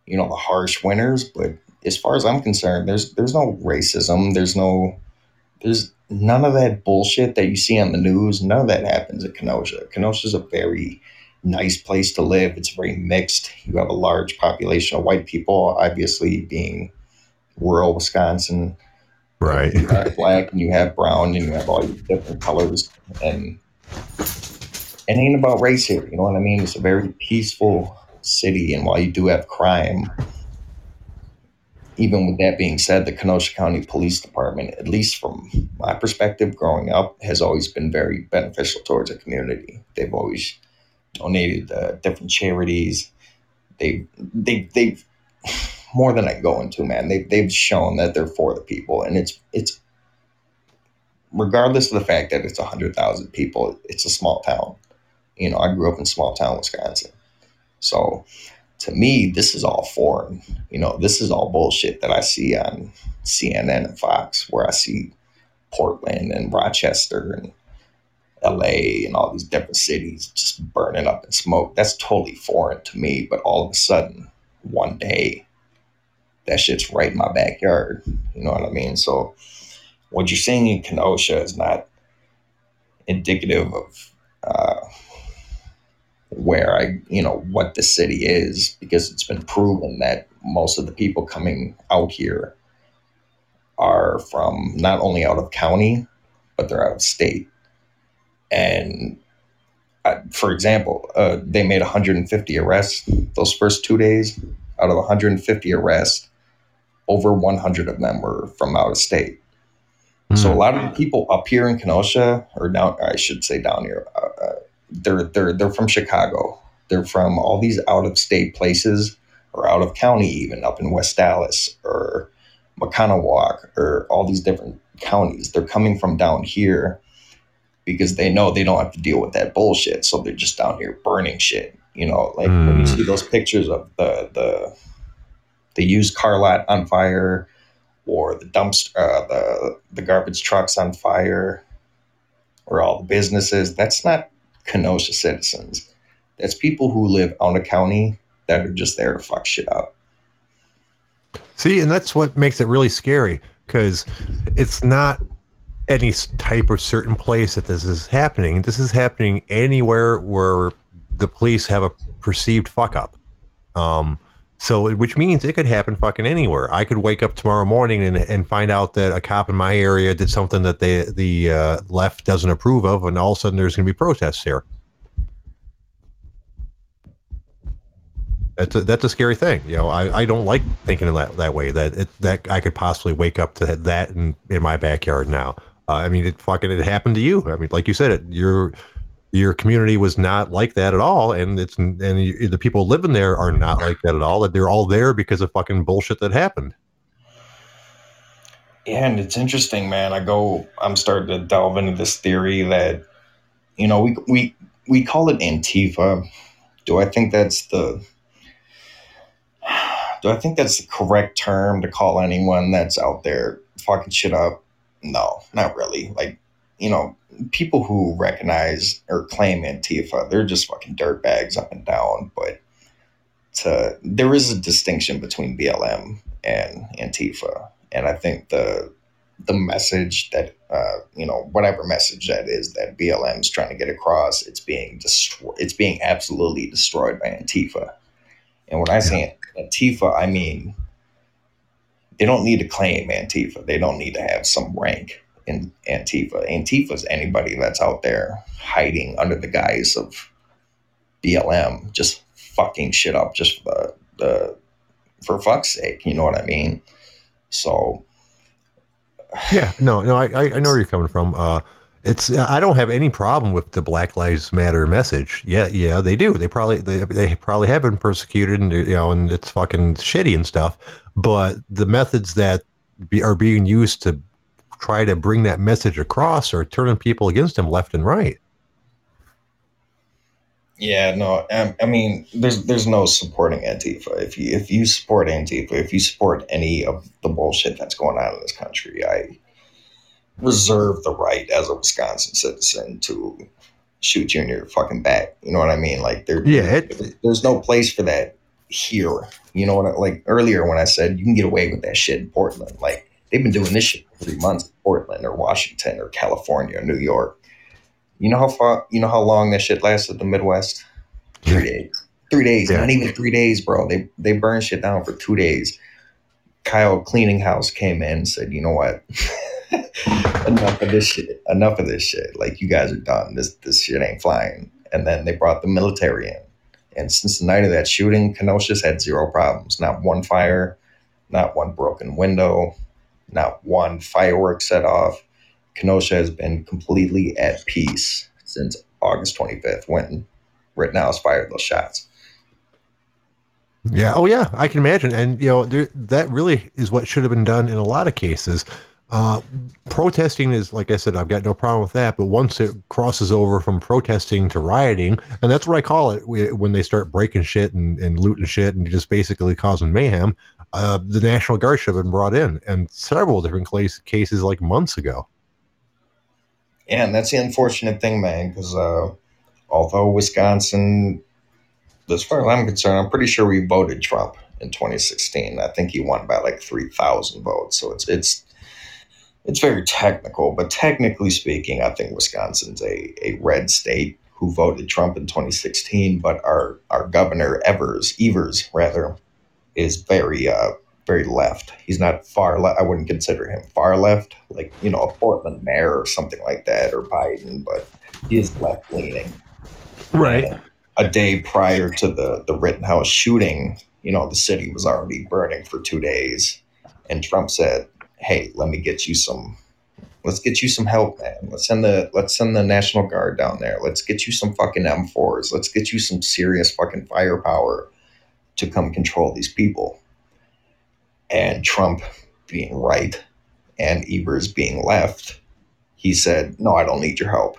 you know, the harsh winters. But as far as I'm concerned, there's there's no racism. There's no there's none of that bullshit that you see on the news. None of that happens at Kenosha. Kenosha's a very nice place to live. It's very mixed. You have a large population of white people, obviously being rural Wisconsin. Right. You have black and you have brown and you have all these different colors. And it ain't about race here. You know what I mean? It's a very peaceful city. And while you do have crime, even with that being said, the Kenosha County Police Department, at least from my perspective growing up, has always been very beneficial towards the community. They've always donated uh, different charities. They they they've more than I go into, man. They they've shown that they're for the people, and it's it's regardless of the fact that it's a hundred thousand people, it's a small town. You know, I grew up in small town Wisconsin, so to me, this is all foreign. You know, this is all bullshit that I see on CNN and Fox, where I see Portland and Rochester and LA and all these different cities just burning up in smoke. That's totally foreign to me. But all of a sudden, one day, that shit's right in my backyard. You know what I mean? So, what you're seeing in Kenosha is not indicative of uh, where I, you know, what the city is, because it's been proven that most of the people coming out here are from not only out of county, but they're out of state. And uh, for example, uh, they made 150 arrests those first two days. Out of 150 arrests, over 100 of them were from out of state. So a Hmm. lot of the people up here in Kenosha, or down, I should say down here, uh, uh, they're they're they're from Chicago. They're from all these out of state places, or out of county, even up in West Allis or Manitowoc, or all these different counties. They're coming from down here because they know they don't have to deal with that bullshit. So they're just down here burning shit. You know, like when you Mm. see those pictures of the the the used car lot on fire or the dumpster, uh, the the garbage trucks on fire, or all the businesses. That's not Kenosha citizens. That's people who live on a county that are just there to fuck shit up. See, and that's what makes it really scary because it's not any type of certain place that this is happening. This is happening anywhere where the police have a perceived fuck up. Um, so, which means it could happen fucking anywhere. I could wake up tomorrow morning and, and find out that a cop in my area did something that they, the uh, left doesn't approve of, and all of a sudden there's going to be protests here. That's a, that's a scary thing. You know, I, I don't like thinking that that way. That it, that I could possibly wake up to that in, in my backyard now. Uh, I mean, it fucking it happened to you. I mean, like you said, it your your community was not like that at all, and it's and you, the people living there are not like that at all. That they're all there because of fucking bullshit that happened. Yeah, and it's interesting, man. I go, I'm starting to delve into this theory that, you know, we we we call it Antifa. Do I think that's the do I think that's the correct term to call anyone that's out there fucking shit up? No, not really. Like, you know, people who recognize or claim Antifa, they're just fucking dirtbags up and down. But to, there is a distinction between BLM and Antifa, and I think the the message that uh, you know whatever message that is that BLM is trying to get across, it's being destroyed. It's being absolutely destroyed by Antifa. And when I say Antifa, I mean they don't need to claim Antifa. They don't need to have some rank in Antifa. Antifa is anybody that's out there hiding under the guise of BLM, just fucking shit up just for the, the for fuck's sake, you know what I mean? So Yeah, no, no, I, I I know where you're coming from. Uh, it's I don't have any problem with the Black Lives Matter message. Yeah, yeah, they do. They probably they, they probably have been persecuted, and you know, and it's fucking shitty and stuff. But the methods that be, are being used to try to bring that message across are turning people against them left and right. Yeah, no, um, I mean, there's there's no supporting Antifa. If you if you support Antifa, if you support any of the bullshit that's going on in this country, I reserve the right as a Wisconsin citizen to shoot you in your fucking back. You know what I mean? Like there, Yeah, it- there's no place for that here. You know what? I, like earlier when I said you can get away with that shit in Portland, like they've been doing this shit for three months in Portland or Washington or California or New York. You know how far? You know how long that shit lasted in the Midwest? Three days. Three days. Yeah. Not even three days, bro. They they burned shit down for two days. Kyle Cleaning House came in and said, "You know what? enough of this shit. Enough of this shit. Like you guys are done. This this shit ain't flying." And then they brought the military in. And since the night of that shooting, Kenosha's had zero problems. Not one fire, not one broken window, not one firework set off. Kenosha has been completely at peace since August 25th when Rittenhouse fired those shots. Yeah. Oh, yeah. I can imagine. And you know, there, that really is what should have been done in a lot of cases. Uh, protesting is, like I said, I've got no problem with that. But once it crosses over from protesting to rioting, and that's what I call it when they start breaking shit and, and looting shit and just basically causing mayhem, uh, the National Guard should have been brought in, and several different case, cases like months ago. Yeah, and that's the unfortunate thing, man, because uh, although Wisconsin, as far as I'm concerned, I'm pretty sure we voted Trump in 2016. I think he won by like 3,000 votes. So it's it's it's very technical, but technically speaking, I think Wisconsin's a, a red state who voted Trump in 2016. But our our governor Evers Evers rather is very uh very left. He's not far left. I wouldn't consider him far left, like you know a Portland mayor or something like that, or Biden. But he is left leaning. Right. A day prior to the the Rittenhouse shooting, you know, the city was already burning for two days, and Trump said, "Hey, let me get you some." Let's get you some help, man. Let's send the let's send the National Guard down there. Let's get you some fucking M4s. Let's get you some serious fucking firepower to come control these people. And Trump being right and Evers being left, he said, No, I don't need your help.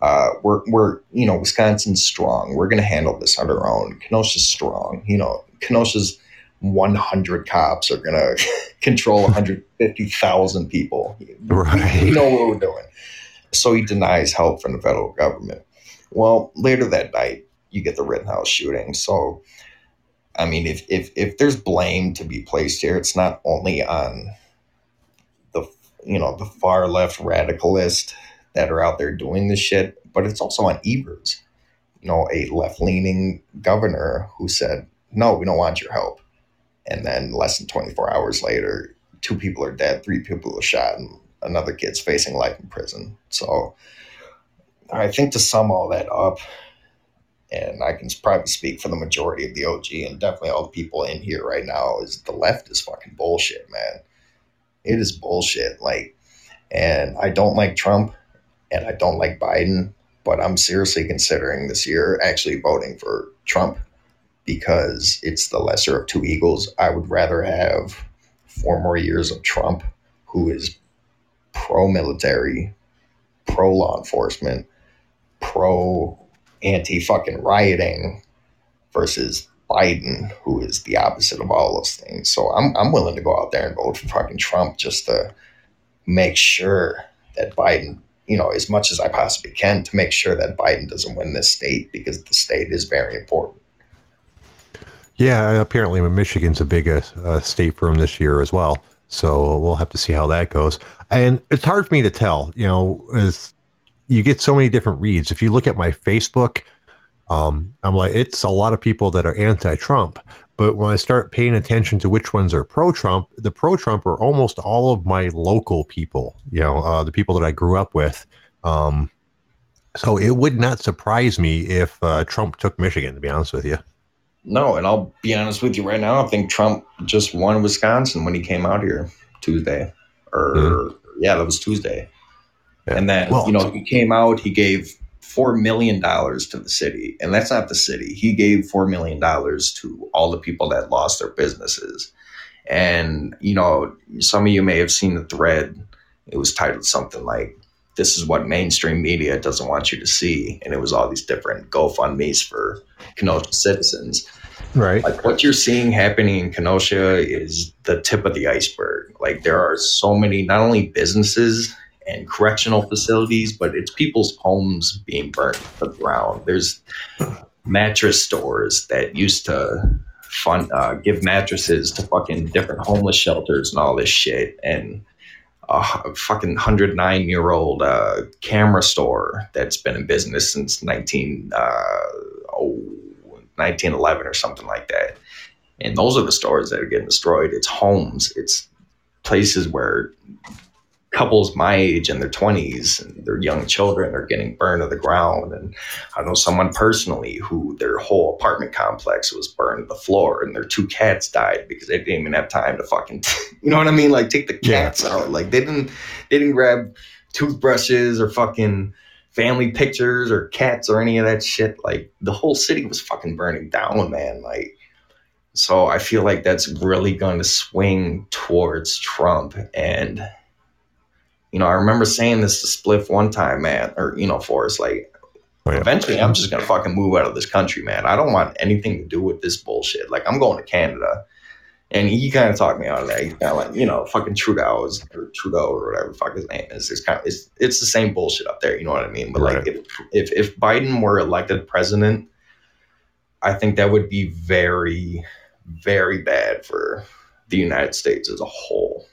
Uh, we're, we're, you know, Wisconsin's strong. We're going to handle this on our own. Kenosha's strong. You know, Kenosha's 100 cops are going to control 150,000 people. Right. We know what we're doing. So he denies help from the federal government. Well, later that night, you get the Rittenhouse shooting. So, I mean, if, if, if there's blame to be placed here, it's not only on the, you know, the far left radicalist that are out there doing this shit, but it's also on Evers, you know, a left leaning governor who said, no, we don't want your help. And then less than 24 hours later, two people are dead, three people are shot, and another kid's facing life in prison. So I think to sum all that up, and I can probably speak for the majority of the OG and definitely all the people in here right now, is the left is fucking bullshit, man. It is bullshit. Like, and I don't like Trump and I don't like Biden, but I'm seriously considering this year actually voting for Trump because it's the lesser of two evils. I would rather have four more years of Trump, who is pro military, pro law enforcement, pro anti fucking rioting, versus Biden, who is the opposite of all those things. So I'm, I'm willing to go out there and vote for fucking Trump just to make sure that Biden, you know, as much as I possibly can to make sure that Biden doesn't win this state because the state is very important. Yeah, apparently Michigan's a big uh, uh, state for him this year as well. So we'll have to see how that goes. And it's hard for me to tell, you know, as you get so many different reads. If you look at my Facebook, um, I'm like, it's a lot of people that are anti-Trump. But when I start paying attention to which ones are pro-Trump, the pro-Trump are almost all of my local people. You know, uh, the people that I grew up with. Um, so it would not surprise me if uh, Trump took Michigan. To be honest with you. No, and I'll be honest with you right now. I think Trump just won Wisconsin when he came out here Tuesday, or hmm. yeah, that was Tuesday. Yeah. And then Well- you know he came out. He gave four million dollars to the city, and that's not the city. He gave four million dollars to all the people that lost their businesses. And you know, some of you may have seen the thread. It was titled something like "This is what mainstream media doesn't want you to see," and it was all these different GoFundmes for Kenosha citizens Right. like what you're seeing happening in Kenosha is the tip of the iceberg. Like there are so many not only businesses and correctional facilities, but it's people's homes being burnt to the ground. There's mattress stores that used to fund uh, give mattresses to fucking different homeless shelters and all this shit and a fucking 109 year old uh, camera store that's been in business since 19 uh, oh, 1911 or something like that. And those are the stores that are getting destroyed. It's homes. It's places where couples my age in their 20s and their young children are getting burned to the ground. And i know someone personally who their whole apartment complex was burned to the floor and their two cats died because they didn't even have time to fucking you know what i mean? Like take the Yeah. cats out. Like they didn't they didn't grab toothbrushes or fucking family pictures or cats or any of that shit. Like the whole city was fucking burning down man. Like so I feel like that's really going to swing towards Trump. And, you know, I remember saying this to Spliff one time, man, or, you know, Forrest, like, Oh, yeah. eventually I'm just going to fucking move out of this country, man. I don't want anything to do with this bullshit. Like, I'm going to Canada. And he kind of talked me out of that. He's kind of like, you know, fucking Trudeau is, or Trudeau or whatever the fuck his name is. It's kind of, it's, it's the same bullshit up there. You know what I mean? But like, if, if, if Biden were elected president, I think that would be very, very bad for the United States as a whole.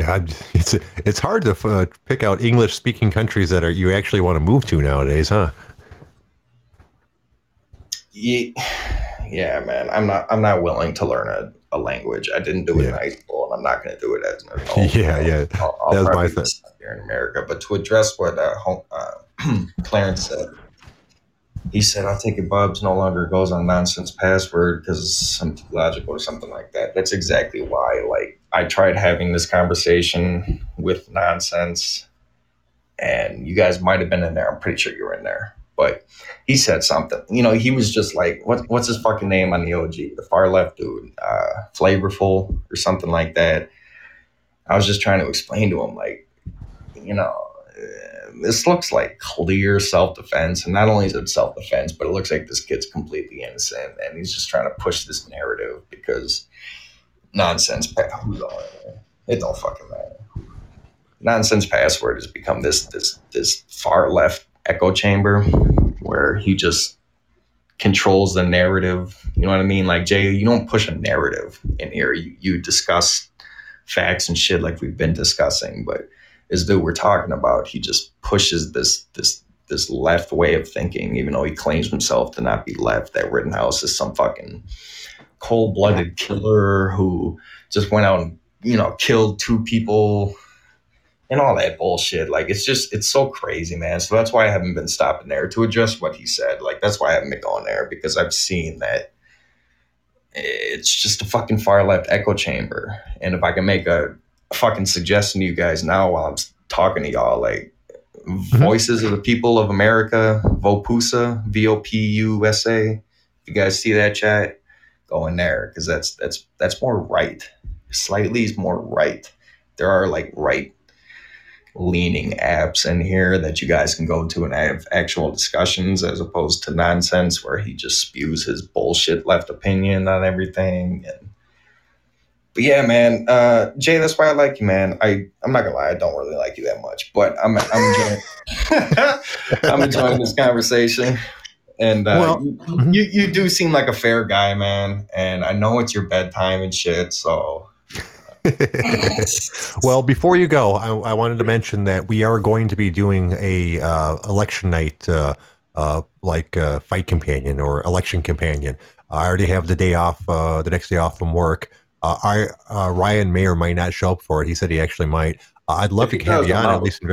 Yeah, it's it's hard to uh, pick out English speaking countries that are you actually want to move to nowadays, huh? Ye- Yeah, man, I'm not. I'm not willing to learn a, a language. I didn't do it in high school, and I'm not going to do it as an adult. Yeah, yeah. I'll, I'll That was my thing. here in America. But to address what uh, home, uh, Clarence said, he said, "I think it Bubs no longer goes on nonsense password because it's something logical or something like that." That's exactly why. Like, I tried having this conversation with nonsense, and you guys might have been in there. I'm pretty sure you were in there, but he said something. You know, he was just like, "What? What's his fucking name on the OG? The far left dude, uh, flavorful or something like that." I was just trying to explain to him, like, you know, uh, this looks like clear self defense, and not only is it self defense, but it looks like this kid's completely innocent, and he's just trying to push this narrative because nonsense. It? Don't fucking matter. Nonsense password has become this this this far left echo chamber where he just controls the narrative. You know what I mean? Like Jay, you don't push a narrative in here. You you discuss facts and shit like we've been discussing, but as though we're talking about, he just pushes this this this left way of thinking, even though he claims himself to not be left. That Rittenhouse is some fucking cold blooded killer who just went out and you know killed two people and all that bullshit. Like it's just it's so crazy, man. So that's why I haven't been stopping there to address what he said. Like that's why I haven't been going there because I've seen that it's just a fucking far left echo chamber. And if I can make a, a fucking suggestion to you guys now while I'm talking to y'all, like mm-hmm. Voices of the People of America, Vopusa, V O P U S A. If you guys see that chat, go in there because that's that's that's more right. Slightly is more right. There are like right leaning apps in here that you guys can go to and have actual discussions as opposed to nonsense where he just spews his bullshit left opinion on everything and but yeah man uh jay that's why i like you man i i'm not gonna lie i don't really like you that much but i'm i'm enjoying i'm enjoying this conversation and uh, Well, you, mhm. you you do seem like a fair guy man and i know it's your bedtime and shit so well, before you go, I, I wanted to mention that we are going to be doing a uh, election night, uh, uh, like uh, fight companion or election companion. I already have the day off, uh, the next day off from work. Uh, I uh, Ryan may or might not show up for it. He said he actually might. Uh, I'd love If to have you on at least. Hmm?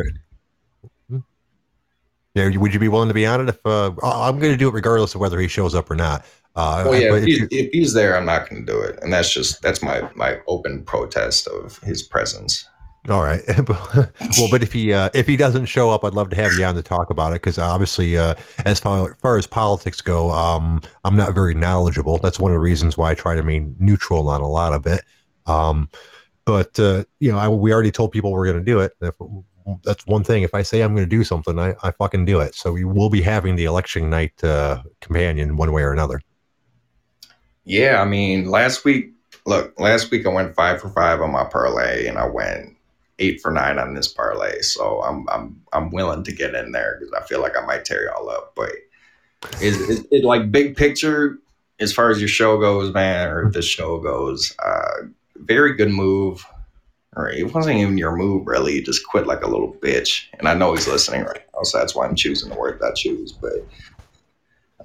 Yeah, would you be willing to be on it? If uh, I'm going to do it regardless of whether he shows up or not. Uh, Well, yeah, but if, if he, you- if he's there, I'm not going to do it, and that's just that's my my open protest of his presence. All right. well, but if he uh, if he doesn't show up, I'd love to have you on to talk about it because obviously, uh, as far, far as politics go, um, I'm not very knowledgeable. That's one of the reasons why I try to remain neutral on a lot of it. Um, but uh, you know, I, we already told people we're going to do it. If, that's one thing. If I say I'm going to do something, I, I fucking do it. So we will be having the election night uh, companion one way or another. Yeah, I mean, last week, look, last week I went five for five on my parlay, and I went eight for nine on this parlay. So I'm I'm I'm willing to get in there because I feel like I might tear y'all up. But is is it like big picture as far as your show goes, man, or this show goes? Uh, very good move. Or it wasn't even your move, really. You just quit like a little bitch. And I know he's listening right now, so that's why I'm choosing the word I choose. But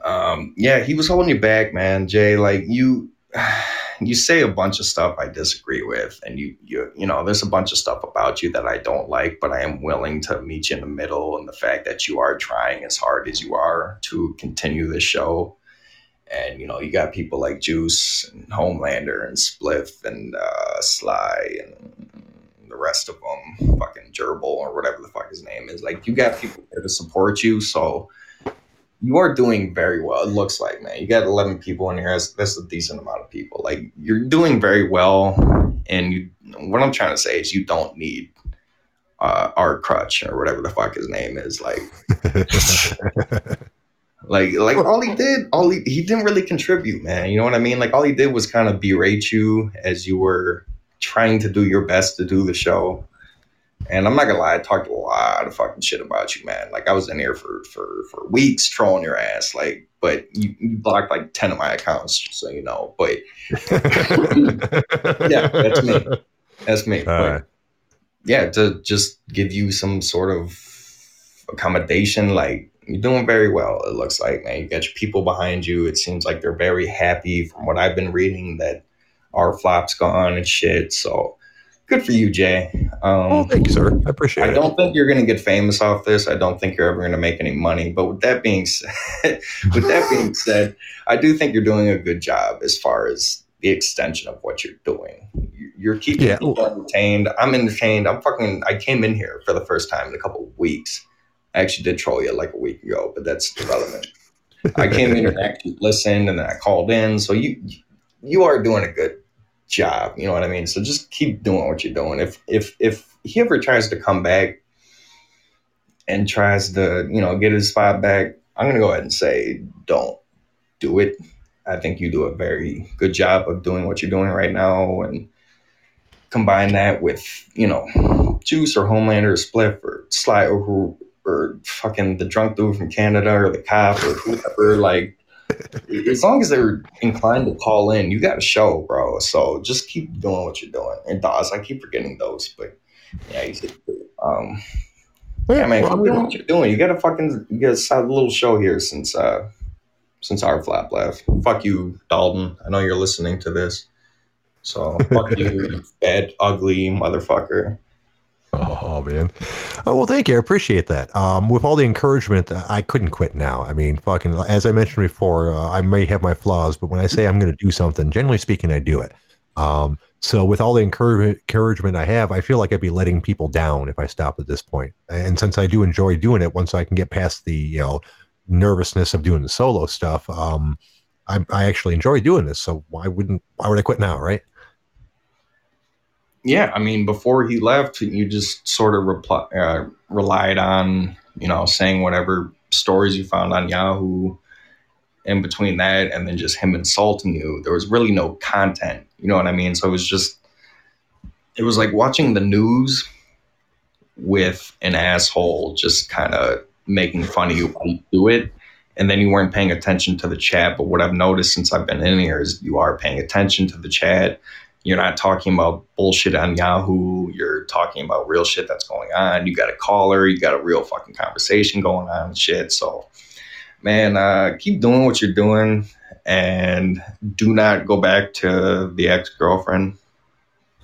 um, yeah, he was holding you back, man. Jay, like you, you say a bunch of stuff I disagree with, and you, you, you know, there's a bunch of stuff about you that I don't like, but I am willing to meet you in the middle. And the fact that you are trying as hard as you are to continue this show, and you know, you got people like Juice and Homelander and Spliff and uh, Sly and the rest of them, fucking Gerbil or whatever the fuck his name is. Like, you got people there to support you, so you are doing very well. It looks like, man. You got 11 people in here. That's, that's a decent amount of people. Like, you're doing very well. And you, what I'm trying to say is, you don't need uh, Art Crutch or whatever the fuck his name is. Like, like, like all he did, all he, he didn't really contribute, man. You know what I mean? Like, all he did was kind of berate you as you were trying to do your best to do the show. And I'm not gonna lie, I talked a lot of fucking shit about you, man. Like I was in here for for for weeks trolling your ass, like. But you, you blocked like ten of my accounts, so you know. But yeah, that's me. That's me. Right. yeah, to just give you some sort of accommodation, like you're doing very well. It looks like, man. You got your people behind you. It seems like they're very happy from what I've been reading that our flop's gone and shit. So good for you, Jay. Um, well, thank you, sir. I appreciate I it. I don't think you're going to get famous off this. I don't think you're ever going to make any money. But with that being said, with that being said, I do think you're doing a good job as far as the extension of what you're doing. You- You're keeping Yeah. people entertained. I'm entertained. I'm fucking. I came in here for the first time in a couple of weeks. I actually did troll you like a week ago, but that's irrelevant. I came in and actually listened, and then I called in. So you you are doing a good job. You know what I mean? So just keep doing what you're doing. If if if he ever tries to come back and tries to, you know, get his spot back, I'm gonna go ahead and say don't do it. I think you do a very good job of doing what you're doing right now and combine that with, you know, Juice or Homelander or Spliff or Sly or who or fucking the drunk dude from Canada or the cop or whoever, like as long as they're inclined to call in, you got a show, bro. So just keep doing what you're doing. And Dawes, I keep forgetting those, but yeah, you said, um, yeah, man, well, keep doing what you're doing. You got a fucking, you got a little show here since, uh, since our flap left. Fuck you, Dalton. I know you're listening to this. So fuck you, you fat, ugly motherfucker. Oh man. Oh, well, thank you. I appreciate that. Um, with all the encouragement, I couldn't quit now. I mean, fucking, as I mentioned before, uh, I may have my flaws, but when I say I'm going to do something, generally speaking, I do it. Um, so with all the encourage- encouragement I have, I feel like I'd be letting people down if I stop at this point. And since I do enjoy doing it, once I can get past the you know nervousness of doing the solo stuff, um, I, I actually enjoy doing this. So why wouldn't why would I quit now, right? Yeah, I mean, before he left, you just sort of reply, uh, relied on, you know, saying whatever stories you found on Yahoo. In between that and then just him insulting you, there was really no content. You know what I mean? So it was just, it was like watching the news with an asshole just kind of making fun of you while you do it. And then you weren't paying attention to the chat. But what I've noticed since I've been in here is you are paying attention to the chat you're not talking about bullshit on Yahoo. You're talking about real shit that's going on. You got a caller. You got a real fucking conversation going on and shit. So, man, uh, keep doing what you're doing and do not go back to the ex girlfriend.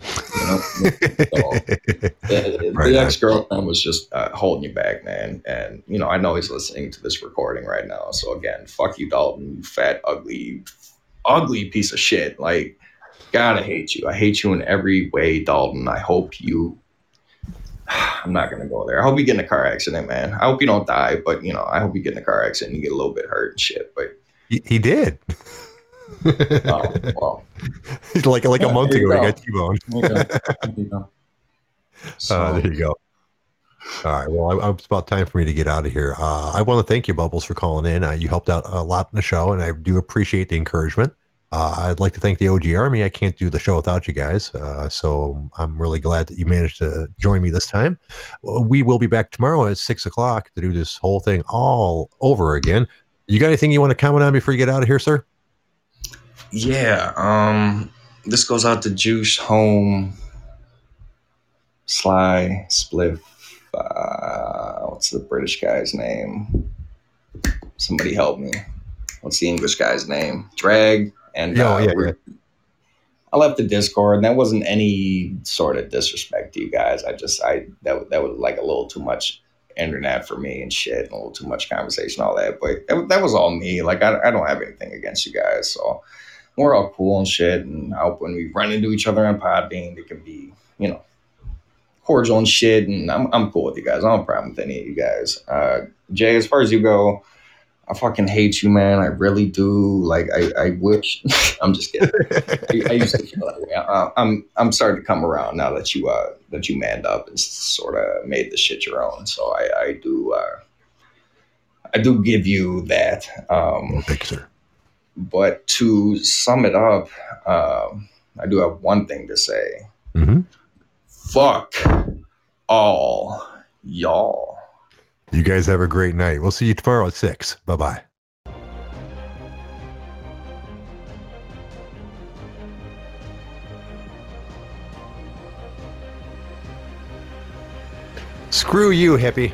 You know, the, Right the ex girlfriend was just uh, holding you back, man. And you know, I know he's listening to this recording right now. So again, fuck you, Dalton, you fat, ugly, ugly piece of shit. Like, I hate you. I hate you in every way, Dalton. I hope you. I'm not gonna go there. I hope you get in a car accident, man. I hope you don't die, but you know, I hope you get in a car accident and you get a little bit hurt and shit. But He, he did. oh, well, like like a month ago, he go. got T-boned. there you go. So, Uh, there you go. All right. Well, I, it's about time for me to get out of here. Uh, I want to thank you, Bubbles, for calling in. Uh, you helped out a lot in the show, and I do appreciate the encouragement. Uh, I'd like to thank the OG Army. I can't do the show without you guys. Uh, so I'm really glad that you managed to join me this time. Uh, We will be back tomorrow at six o'clock to do this whole thing all over again. You got anything you want to comment on before you get out of here, sir? Yeah, um, this goes out to Juice Home, Sly, Spliff. Uh, what's the British guy's name? Somebody help me. What's the English guy's name? Drag and Yeah, uh, yeah, Ru- I left the Discord, and that wasn't any sort of disrespect to you guys. I just I that that was like a little too much internet for me and shit, and a little too much conversation, all that. But that, that was all me. Like I, I don't have anything against you guys, so we're all cool and shit. And I hope when we run into each other on Podbean, it can be you know cordial and shit. And I'm I'm cool with you guys. I don't have a problem with any of you guys. Uh, Jay, as far as you go. I fucking hate you, man. I really do. Like, I, I wish. I'm just kidding. I, I used to feel that way. I, I'm I'm starting to come around now that you uh that you manned up and sort of made the shit your own. So I I do uh I do give you that. Um, Well, thank you, sir. but to sum it up, um, I do have one thing to say. hmm Fuck all y'all. You guys have a great night. We'll see you tomorrow at six. Bye bye. Screw you, hippie.